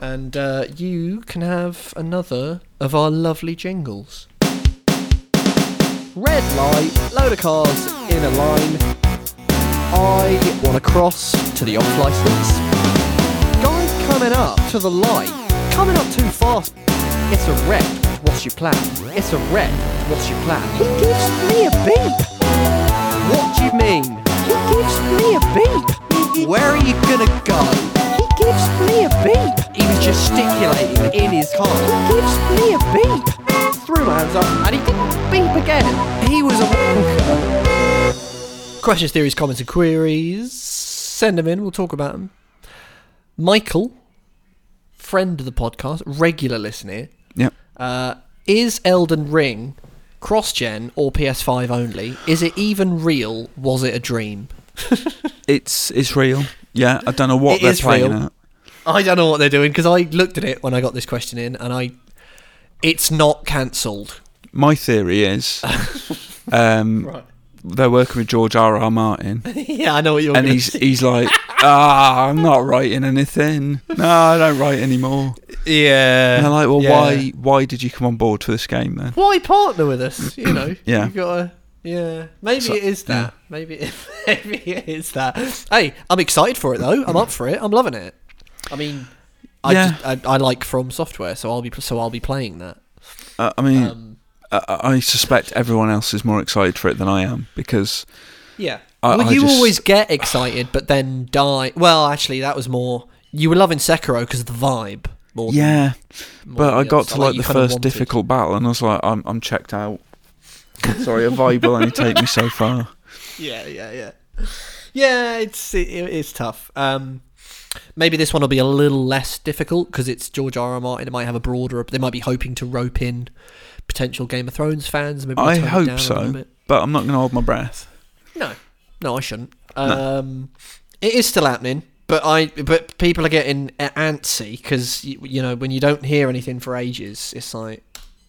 and uh, you can have another of our lovely jingles. Red light, load of cars in a line. I want to cross to the off license. Guy coming up to the light, coming up too fast. It's a red. What's your plan? It's a red. What's your plan? He gives me a beep. What do you mean? He gives me a beep. Where are you gonna go? He gives me a beep. He was gesticulating in his car. He gives me a beep. Threw my hands up and he didn't beep again. He was a <laughs> wanker. Questions, theories, comments, and queries. Send them in. We'll talk about them. Michael, friend of the podcast, regular listener. Yep. Uh, is Elden Ring cross-gen or PS5 only? Is it even real? Was it a dream? <laughs> It's it's real. Yeah, I don't know what It they're is playing real. at. I don't know what they're doing because I looked at it when I got this question in, and I, it's not cancelled. My theory is, <laughs> um, Right. They're working with George R. R. Martin, <laughs> yeah, I know what you're. and he's say. he's like, <laughs> ah, I'm not writing anything. No, I don't write anymore. yeah. And they're like, well, yeah. why why did you come on board for this game then? Why partner with us? You know, <clears throat> Yeah. You've got to. Yeah, maybe So- it is that. Maybe it, <laughs> maybe it is that. Hey, I'm excited for it though. I'm up for it. I'm loving it. I mean, I Yeah. just, I, I like From Software, so I'll be so I'll be playing that. Uh, I mean, Um, I, I suspect everyone else is more excited for it than I am because yeah. I- well, I you just- always get excited, but then die. Well, actually, that was more. You were loving Sekiro because of the vibe. More than- yeah. more But I got to Like like the first difficult battle, and I was like, I'm I'm checked out. Sorry, a vibe will only take me so far. <laughs> Yeah, yeah, yeah. Yeah, it's it, it's tough. Um, maybe this one will be a little less difficult because it's George R. R. Martin. It might have a broader. They might be hoping to rope in potential Game of Thrones fans. Maybe I hope down a little so, but I'm not going to hold my breath. No, no, I shouldn't. Um, it is still happening, but I but people are getting antsy because you, you know when you don't hear anything for ages, it's like,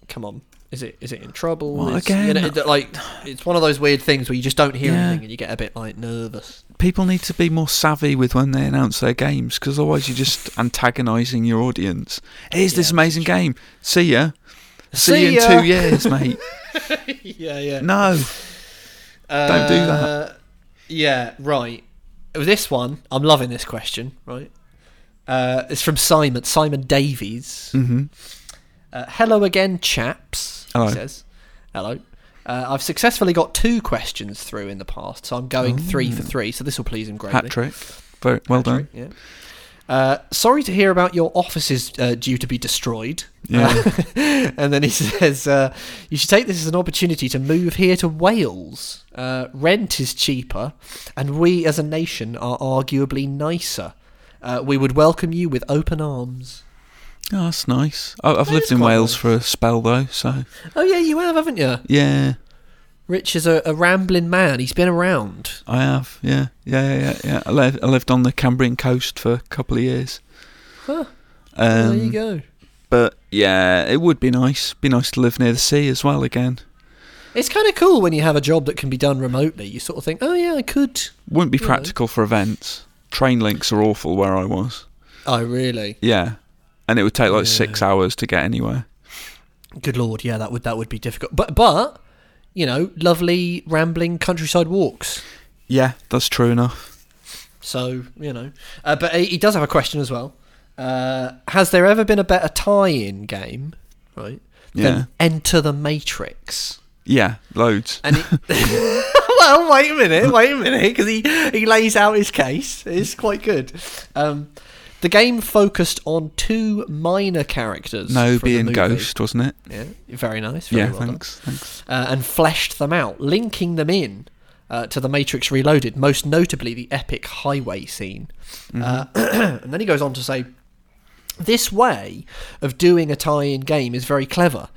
come on. Is it is it in trouble? Well, Is- again- you know, like it's one of those weird things where you just don't hear Yeah. anything and you get a bit like nervous. People need to be more savvy with when they announce their games because otherwise you're just <laughs> antagonising your audience. Here's this Yeah, amazing game. See ya. See, See you in ya. two years, mate. <laughs> yeah, yeah. No. Don't do that. Uh, Yeah, right. This one, I'm loving this question. Right, uh, it's from Simon Simon Davies. hmm Uh, hello again, chaps. Hello. He says, hello. Uh, I've successfully got two questions through in the past, so I'm going three for three. So this will please him greatly. Hat trick. Very well Hat done. trick, Yeah. Uh, sorry to hear about your office is uh, due to be destroyed. Yeah. Uh, <laughs> and then he <laughs> says, uh, you should take this as an opportunity to move here to Wales. Uh, rent is cheaper, and we as a nation are arguably nicer. Uh, we would welcome you with open arms. Oh, that's nice. I, I've That lived in Wales nice. for a spell though, so Oh, yeah, you have, haven't you? yeah, Rich is a, a rambling man. He's been around. I have. Yeah, yeah, yeah, yeah. yeah. I, lived, I lived on the Cambrian coast for a couple of years. Huh. Um, there you go. But yeah, it would be nice. Be nice to live near the sea as well again. It's kind of cool when you have a job that can be done remotely. You sort of think, oh, yeah, I could. Wouldn't be You know. practical for events. Train links are awful where I was. Oh, really? Yeah, and it would take like Yeah. six hours to get anywhere. Good lord, yeah, that would that would be difficult. But but you know, lovely rambling countryside walks. Yeah, that's true enough. So you know, uh, but he he does have a question as well. Uh, has there ever been a better tie-in game, right? Yeah. Enter the Matrix. Yeah, loads. And it, <laughs> <laughs> well, wait a minute, wait a minute, because he he lays out his case. It's quite good. Um, the game focused on two minor characters. No being. Ghost, wasn't it? Yeah, very nice. Very yeah, well done. thanks, thanks. uh, and fleshed them out, linking them in uh, to the Matrix Reloaded, most notably the epic highway scene. Uh, <clears throat> and then he goes on to say. This way of doing a tie-in game is very clever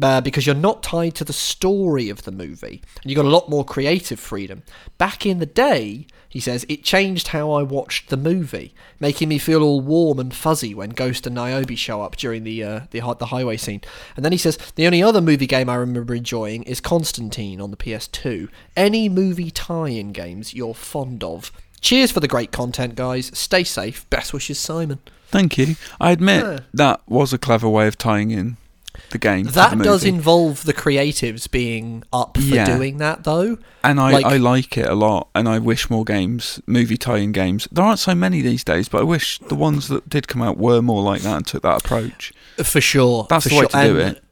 uh, because you're not tied to the story of the movie and you've got a lot more creative freedom. Back in the day, he says, it changed how I watched the movie, making me feel all warm and fuzzy when Ghost and Niobe show up during the uh, the, the highway scene. And then he says, the only other movie game I remember enjoying is Constantine on the PS2. Any movie tie-in games you're fond of. Cheers for the great content, guys. Stay safe. Best wishes, Simon. Thank you. I admit Yeah. that was a clever way of tying in the game. That the does involve the creatives being up for Yeah. doing that, though. and I, like- I like it a lot, and I wish more games, movie tie-in games. There aren't so many these days, but I wish the ones that did come out were more like that and took that approach. For sure. That's for the way sure. to do And it.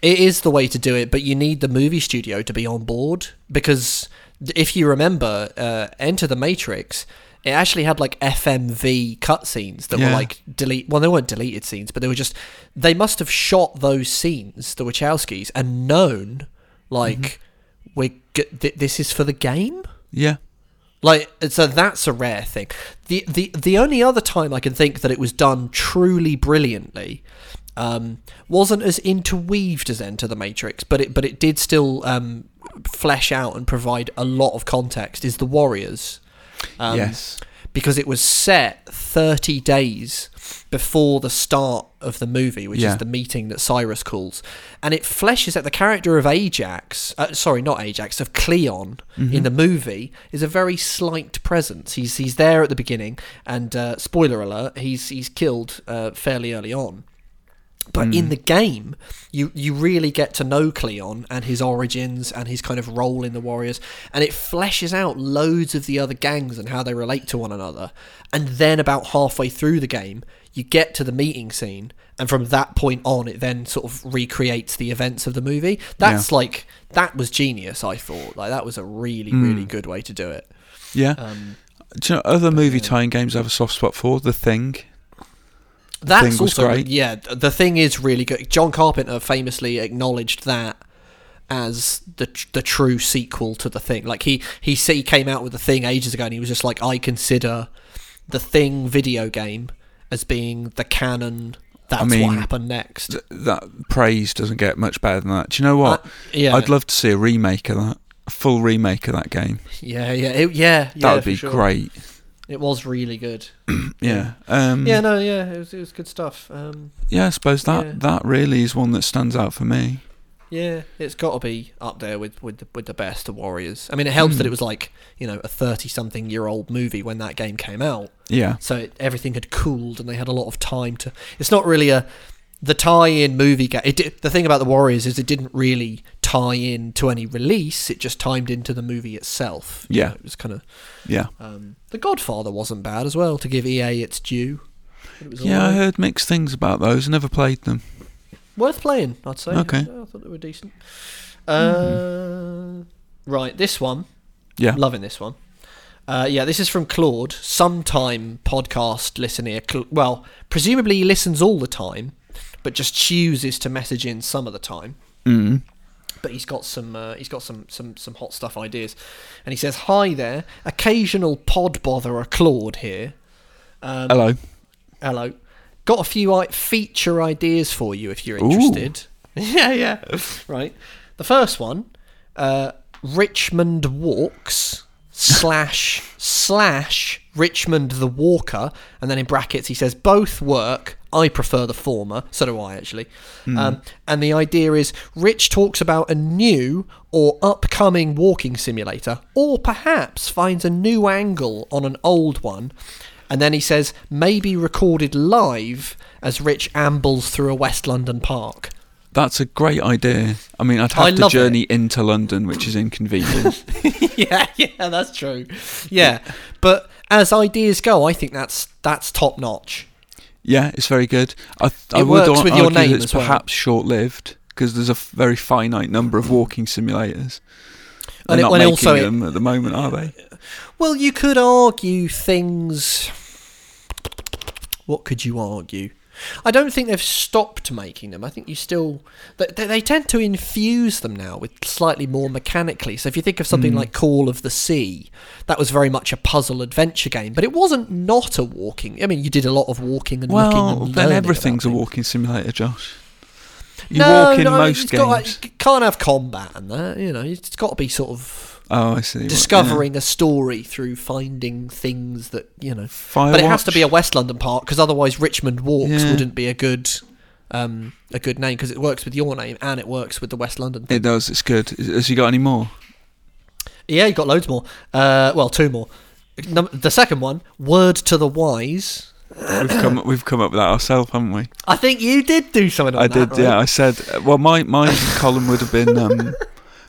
It is the way to do it, but you need the movie studio to be on board because if you remember, uh, Enter the Matrix, it actually had like FMV cutscenes that were like delete. Well, they weren't deleted scenes, but they were just. They must have shot those scenes, the Wachowskis, and known like Mm-hmm. we're g- th- this is for the game. Yeah, Like so that's a rare thing. The the the only other time I can think that it was done truly brilliantly um, wasn't as interweaved as Enter the Matrix, but it but it did still um, flesh out and provide a lot of context. Is the Warriors? Um, yes, because it was set 30 days before the start of the movie, which Yeah. is the meeting that Cyrus calls. And it fleshes out the character of Ajax, uh, sorry, not Ajax, of Cleon in the movie is a very slight presence. He's he's there at the beginning, and uh, spoiler alert, he's he's killed uh, fairly early on. But in the game, you you really get to know Cleon and his origins and his kind of role in the Warriors, and it fleshes out loads of the other gangs and how they relate to one another. And then about halfway through the game, you get to the meeting scene, and from that point on, it then sort of recreates the events of the movie. That's like that was genius. I thought like that was a really really good way to do it. yeah. Um, Do you know other movie tie-in games I have a soft spot for? The Thing. That's also great. yeah. The thing is really good. John Carpenter famously acknowledged that as the the true sequel to the thing. Like he he said he came out with the thing ages ago, and he was just like, I consider the thing video game as being the canon. That's mean, what happened next. Th- That praise doesn't get much better than that. Do you know what? Uh, yeah, I'd love to see a remake of that, a full remake of that game. yeah, yeah, it, yeah. That yeah, would be sure. great. It was really good. <clears throat> Yeah. Um, Yeah, no, yeah, it was, it was good stuff. Um, yeah, I suppose that Yeah. that really is one that stands out for me. Yeah, it's got to be up there with with the, with the best of Warriors. I mean, it helps Hmm. that it was like you know a thirty-something year old movie when that game came out, Yeah. so it, everything had cooled and they had a lot of time to. It's not really a the tie-in movie game. It the thing about the Warriors is it didn't really tie in to any release. It just timed into the movie itself. You Yeah. know, it was kind of. Yeah. Um, the Godfather wasn't bad as well. To give EA its due. It Yeah, I heard mixed things about those. Never played them. Worth playing, I'd say. Okay. I thought they were decent. Uh, Right, this one. Yeah. Loving this one. Uh, yeah, this is from Claude, sometime podcast listener. Well, presumably he listens all the time, but just chooses to message in some of the time. Mm. But he's got some uh, he's got some, some some hot stuff ideas, and he says, "Hi there, occasional pod botherer Claude here. Um, Hello. Hello. Got a few i- feature ideas for you if you're interested. <laughs> yeah, yeah. Right. The first one, uh, Richmond Walks slash slash Richmond the Walker, and then in brackets he says both work. I prefer the former, so do I actually. Um, and the idea is Rich talks about a new or upcoming walking simulator, or perhaps finds a new angle on an old one and then he says, maybe recorded live as Rich ambles through a West London park. That's a great idea. I mean, I'd I have to journey into London, which is inconvenient. <laughs> yeah, yeah, that's true. Yeah, but as ideas go, I think that's that's top notch. yeah, it's very good. I, I It would works with your name it's as well. perhaps short-lived because there's a f- very finite number of mm. walking simulators. They're And it- not making also it- them at the moment, are they? Well, you could argue things. What could you argue? I don't think they've stopped making them. I think you still they, they, tend to infuse them now with slightly more mechanically. So if you think of something Hmm. like Call of the Sea, that was very much a puzzle adventure game, but it wasn't not a walking. I mean, you did a lot of walking and looking Well, and then everything's a walking simulator, Josh. You no, walk in no, most it's games. Got, you can't have combat and that. You know, it's got to be sort of oh, I see. discovering a story through finding things that you know. Firewatch. But it has to be a West London park because otherwise Richmond Walks Yeah. wouldn't be a good um, a good name because it works with your name and it works with the West London. Thing. It does. It's good. Has you got any more? Yeah, you got loads more. Uh, well, two more. The second one, word to the wise. We've come. <coughs> We've come up with that ourselves, haven't we? I think you did do something. On I that, did. right? Yeah, I said. Well, my my <laughs> column would have been. Um,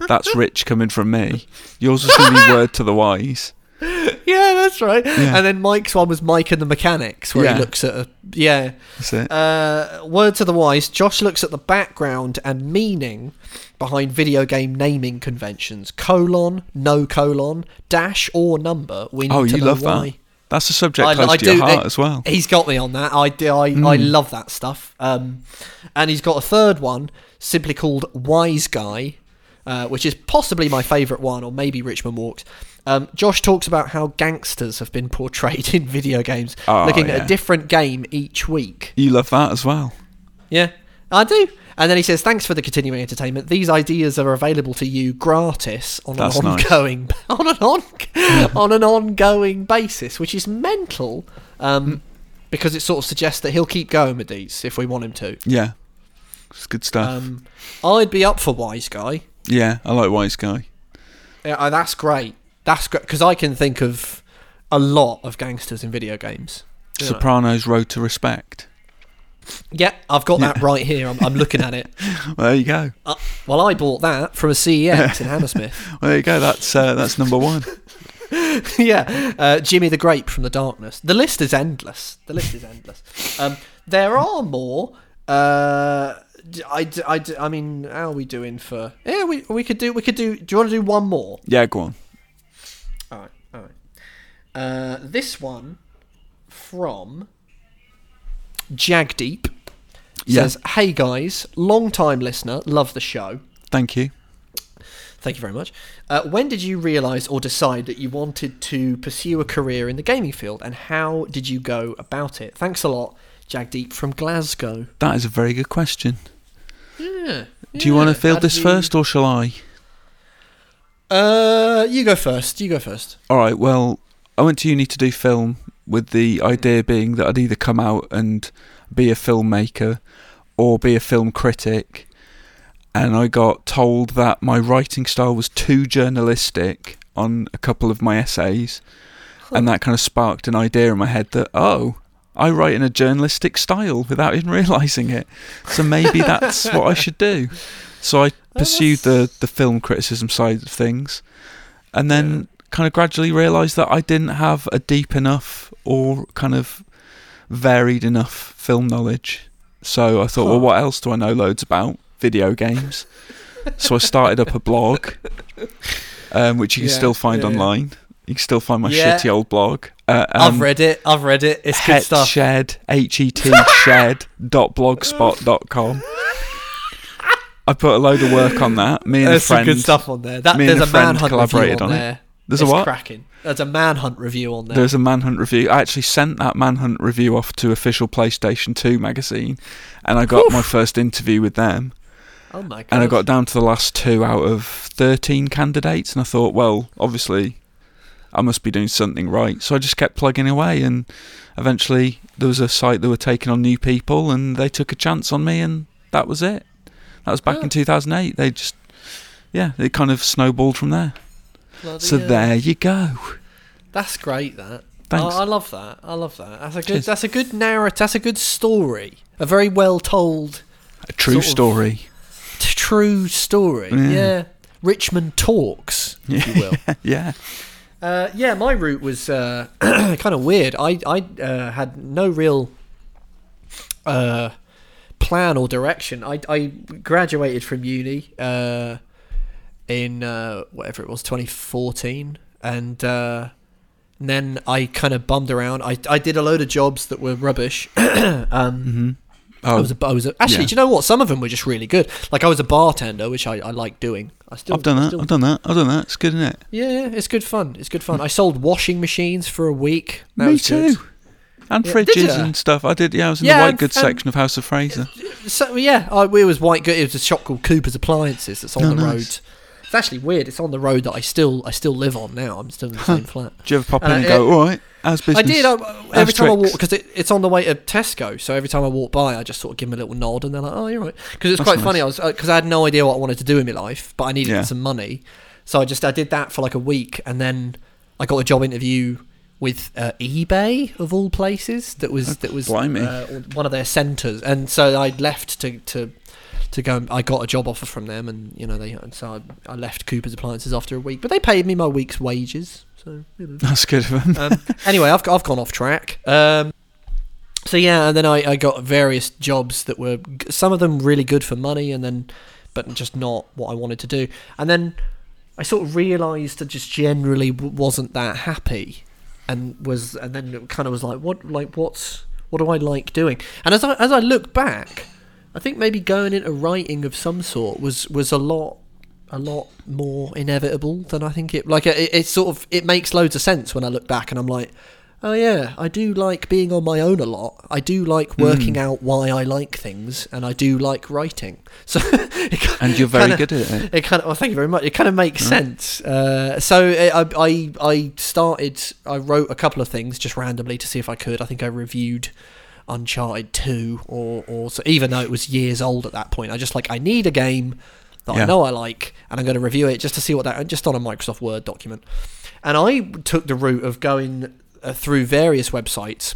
That's rich coming from me. Yours was going to be <laughs> word to the wise. yeah, that's right. Yeah. And then Mike's one was Mike and the Mechanics, where Yeah. he looks at a yeah. That's it. Uh, word to the wise. Josh looks at the background and meaning behind video game naming conventions. Colon, no colon, dash or number. We need oh, to you know love why. that. That's a subject I- close I to your heart it- as well. He's got me on that. I, do- I, I Mm. love that stuff. Um, and he's got a third one simply called Wise Guy, uh, which is possibly my favourite one, or maybe Richmond Walks. Um, Josh talks about how gangsters have been <laughs> portrayed in video games, Oh, looking at a different game each week. You love that as well. Yeah, I do. And then he says, "Thanks for the continuing entertainment. These ideas are available to you gratis on That's an nice. ongoing <laughs> on an on, <laughs> on an ongoing basis, which is mental, um, because it sort of suggests that he'll keep going with these if we want him to. Yeah. It's good stuff. Um, I'd be up for Wise Guy. Yeah, I like Wise Guy. Yeah, uh, that's great. That's great because I can think of a lot of gangsters in video games. You know. Sopranos Road to Respect. Yeah, I've got that right here. I'm, I'm looking at it. <laughs> Well, there you go. Uh, well, I bought that from a CEX in <laughs> Hammersmith. Well, there you go. That's uh, that's number one. <laughs> yeah, uh, Jimmy the Grape from the Darkness. The list is endless. The list is endless. Um, there are more. Uh, I, I, I mean, how are we doing for? Yeah, we we could do we could do. Do you want to do one more? Yeah, go on. All right, all right. Uh, this one from Jagdeep Yeah. says, "Hey guys, long time listener, love the show." Thank you. Thank you very much. Uh, when did you realise or decide that you wanted to pursue a career in the gaming field, and how did you go about it? Thanks a lot, Jagdeep from Glasgow. That is a very good question. Yeah. Do you want to field this first, or shall I? Uh, you go first. You go first. All right. Well, I went to uni to do film, with the idea being that I'd either come out and be a filmmaker or be a film critic. And I got told that my writing style was too journalistic on a couple of my essays, and that kind of sparked an idea in my head that oh. I write in a journalistic style without even realizing it. So maybe that's what I should do. So I <laughs> pursued the, the film criticism side of things and then kind of gradually realised that I didn't have a deep enough or kind of varied enough film knowledge. So I thought, well, what else do I know loads about? Video games. so I started up a blog, <laughs> um, which you can Yeah, still find yeah, yeah. online. You can still find my Yeah. shitty old blog. Uh, I've um, read it. I've read it. It's good Het stuff. Shed, H E T shed <laughs> dot blogspot dot com. I put a load of work on that. Me and There's a some good stuff on there. That, me and there's a a manhunt collaborated on, on it. there. There's a what? cracking. There's a manhunt review on there. There's a Manhunt review. I actually sent that Manhunt review off to official PlayStation 2 magazine, and I got my first interview with them. oh my god. And I got down to the last two out of 13 candidates, and I thought, well, obviously, I must be doing something right. So I just kept plugging away, and eventually there was a site that were taking on new people, and they took a chance on me, and that was it. That was back Oh. in 2008. They just, yeah, it kind of snowballed from there. Bloody So hell. there you go. That's great. That. Thanks. I, I love that. I love that. That's a good. Cheers. That's a good narrative. That's a good story. A very well told, A true story. t- true story. Yeah. Yeah. Richmond talks, if you <laughs> will. <laughs> yeah. Uh, yeah, my route was uh, <clears throat> kind of weird. I I uh, had no real uh, plan or direction. I I graduated from uni uh, in uh, whatever it was, 2014, and, and then I kind of bummed around. I I did a load of jobs that were rubbish. <clears throat> um, hmm I Oh, was a, I was a, actually. yeah. Do you know what? Some of them were just really good. Like I was a bartender, which I, I like doing. I still I've done that. still I've done that. I've done that. It's good, isn't it? yeah, yeah, it's good fun. It's good fun. I sold washing machines for a week. That Me was too. good. And Yeah, fridges and stuff. I did. Yeah, I was in Yeah, the white and- goods and- section of House of Fraser. So yeah, I, it was white good. It was a shop called Cooper's Appliances that's on Oh, the nice. road. It's actually weird. It's on the road that I still I still live on now. I'm still in the same flat. Do you ever pop in Uh, and go, all right, how's business? I did. I, every time I walk because it, it's on the way to Tesco. So every time I walk by, I just sort of give them a little nod, and they're like, "Oh, you're right." Because it's That's quite nice. funny. I was because I had no idea what I wanted to do in my life, but I needed Yeah. some money, so I just I did that for like a week, and then I got a job interview with uh, eBay of all places. That was that was blimey. uh, one of their centres, and so I left to to. To go, I got a job offer from them, and you know they. And so I, I left Cooper's Appliances after a week, but they paid me my week's wages. So you know. That's good of them. Um, anyway, I've I've gone off track. Um, so yeah, and then I, I got various jobs that were some of them really good for money, and then but just not what I wanted to do. And then I sort of realised I just generally wasn't that happy, and was and then it kind of was like what like what's what do I like doing? And as I as I look back, I think maybe going into writing of some sort was was a lot a lot more inevitable than I think it. Like it, it sort of it makes loads of sense when I look back and I'm like, oh yeah, I do like being on my own a lot. I do like working out why I like things, and I do like writing. <laughs> So it and you're very kinda- good at it. it kind of. Well, thank you very much. It kind of makes sense. Uh, so I, I, I started. I wrote a couple of things just randomly to see if I could. I think I reviewed Uncharted Two, or or so. Even though it was years old at that point, I just like I need a game that I know I like, and I'm going to review it just to see what that. Just on a Microsoft Word document, and I took the route of going uh, through various websites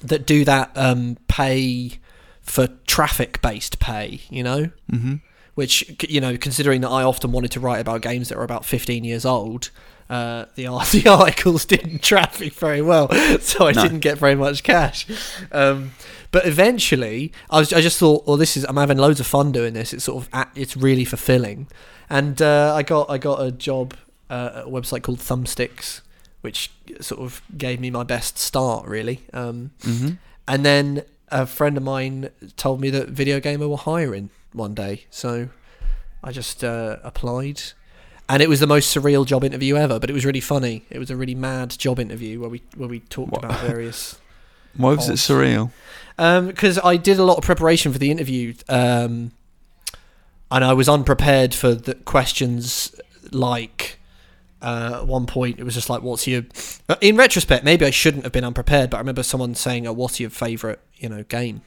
that do that um, pay for traffic based pay. You know hmm which you know, considering that I often wanted to write about games that are about 15 years old, uh, the <laughs> the articles didn't traffic very well, <laughs> so I No. didn't get very much cash. Um, but eventually, I was I just thought, well, this is I'm having loads of fun doing this. It's sort of at, it's really fulfilling, and uh, I got I got a job uh, at a website called Thumbsticks, which sort of gave me my best start, really. Um, hmm and then a friend of mine told me that Video Gamer were hiring one day, so I just uh, applied. And it was the most surreal job interview ever, but it was really funny. It was a really mad job interview where we where we talked What? about various. <laughs> Why was it surreal? Because I did a lot of preparation for the interview, um, and I was unprepared for the questions like. Uh, at one point, it was just like, "What's your?" uh, In retrospect, maybe I shouldn't have been unprepared, but I remember someone saying, oh, "What's your favorite, you know, game?"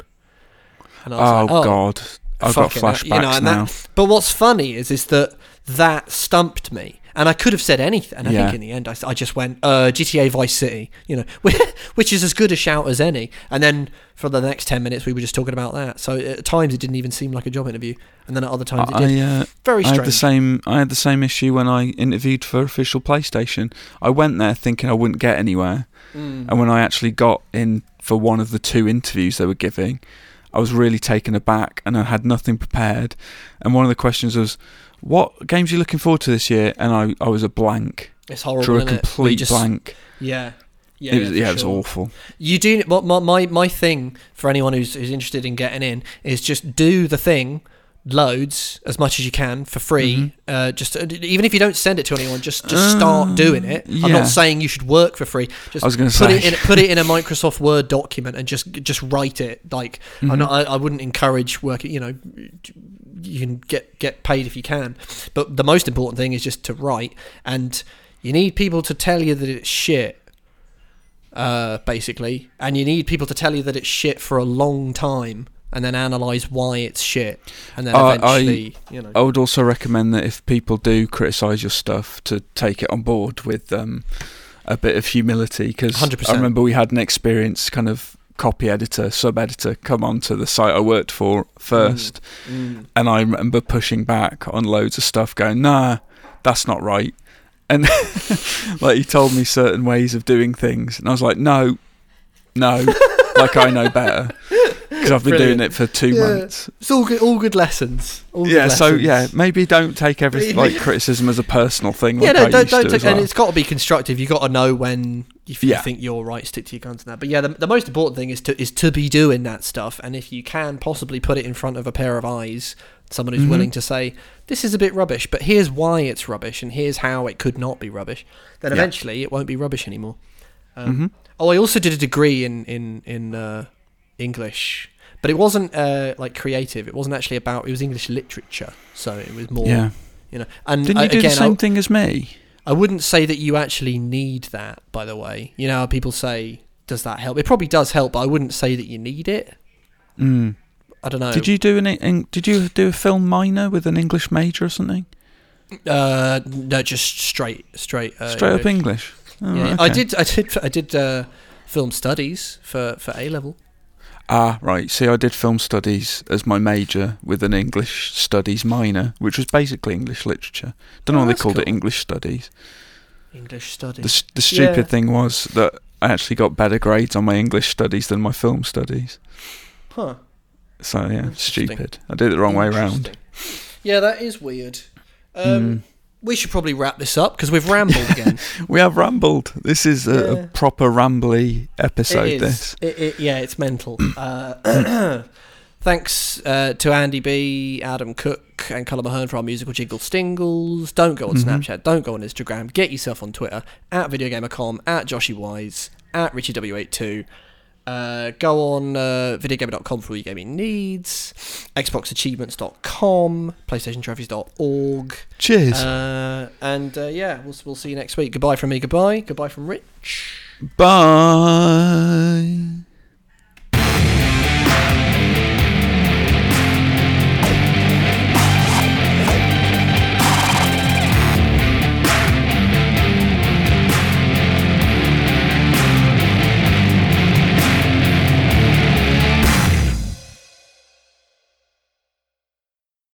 And I Oh, was like, God, I've got flashbacks you know, now. That, but what's funny is, is that that stumped me, and I could have said anything. And I Yeah. think in the end, I, I just went uh, GTA Vice City, you know, <laughs> which is as good a shout as any. And then for the next ten minutes, we were just talking about that. So at times it didn't even seem like a job interview, and then at other times it did. I, uh, Very I had the same. I had the same issue when I interviewed for official PlayStation. I went there thinking I wouldn't get anywhere, Mm. and when I actually got in for one of the two interviews they were giving, I was really taken aback, and I had nothing prepared. And one of the questions was, "What games are you looking forward to this year?" And I, I was a blank. It's horrible. drew a? Complete just- blank. Yeah. Yeah, it was, for yeah, it was awful. You do my, my my thing for anyone who's who's interested in getting in is just do the thing loads as much as you can for free. Mhm. Uh, just uh, even if you don't send it to anyone, just just start Uh, doing it. I'm not saying you should work for free. Just I was gonna put say. it in put it in a Microsoft Word document and just just write it. Like I'm Mhm. not, I, I wouldn't encourage working. You know, you can get get paid if you can, but the most important thing is just to write and. You need people to tell you that it's shit uh, basically, and you need people to tell you that it's shit for a long time, and then analyze why it's shit, and then Uh, I- eventually, you know, I would also recommend that if people do criticise your stuff, to take it on board with um, a bit of humility. Because I remember we had an experienced kind of copy editor, sub editor, come onto the site I worked for first, Mm. and I remember pushing back on loads of stuff, going, "Nah, that's not right." And <laughs> like he told me certain ways of doing things, and I was like, "No, no, like I know better." <laughs> Because I've been Brilliant. doing it for two Yeah. months. it's all good, all good lessons. All good Yeah, so lessons. yeah, maybe don't take everything like criticism as a personal thing. Yeah, Like no, don't, don't take, well. and it's got to be constructive. You got to know when if you Yeah. think you're right, stick to your guns and that. But yeah, the, the most important thing is to is to be doing that stuff, and if you can possibly put it in front of a pair of eyes, someone who's Mhm. willing to say this is a bit rubbish, but here's why it's rubbish, and here's how it could not be rubbish. Then Yeah. eventually it won't be rubbish anymore. Um, Mhm. Oh, I also did a degree in in in uh, English, but it wasn't uh, like creative. It wasn't actually about. It was English literature, so it was more. yeah. You know, and Didn't I- you do again, the same I, thing as me? I wouldn't say that you actually need that. By the way, you know how people say, "Does that help?" It probably does help, but I wouldn't say that you need it. Mm. I don't know. Did you do an? In, did you do a film minor with an English major or something? Uh, no, just straight, straight, uh, Straight up English. Oh, Yeah, right, I did, I did, I did uh, film studies for for A level. Ah, right. See, I did film studies as my major with an English studies minor, which was basically English literature. Don't know Oh, why they called it. English studies. English studies. The, the stupid Yeah. thing was that I actually got better grades on my English studies than my film studies. huh. So yeah, stupid. I did it the wrong way around. Yeah, that is weird. Um, Mm. We should probably wrap this up because we've rambled again. <laughs> We have rambled. This is a, Yeah. a proper rambly episode. it is. This. It, it, yeah, it's mental. <coughs> Uh, <clears throat> thanks uh, to Andy B, Adam Cook, and Colin Mahone for our musical jingle stingles. Don't go on Mhm. Snapchat. Don't go on Instagram. Get yourself on Twitter at VideoGamerCom, at Joshy Wise, at RichieW82. Uh, go on uh, videogamer.com for all your gaming needs, xboxachievements.com, playstationtrophies.org, Cheers. uh, and uh, yeah, we'll, we'll see you next week. Goodbye from me, goodbye. Goodbye from Rich. Bye.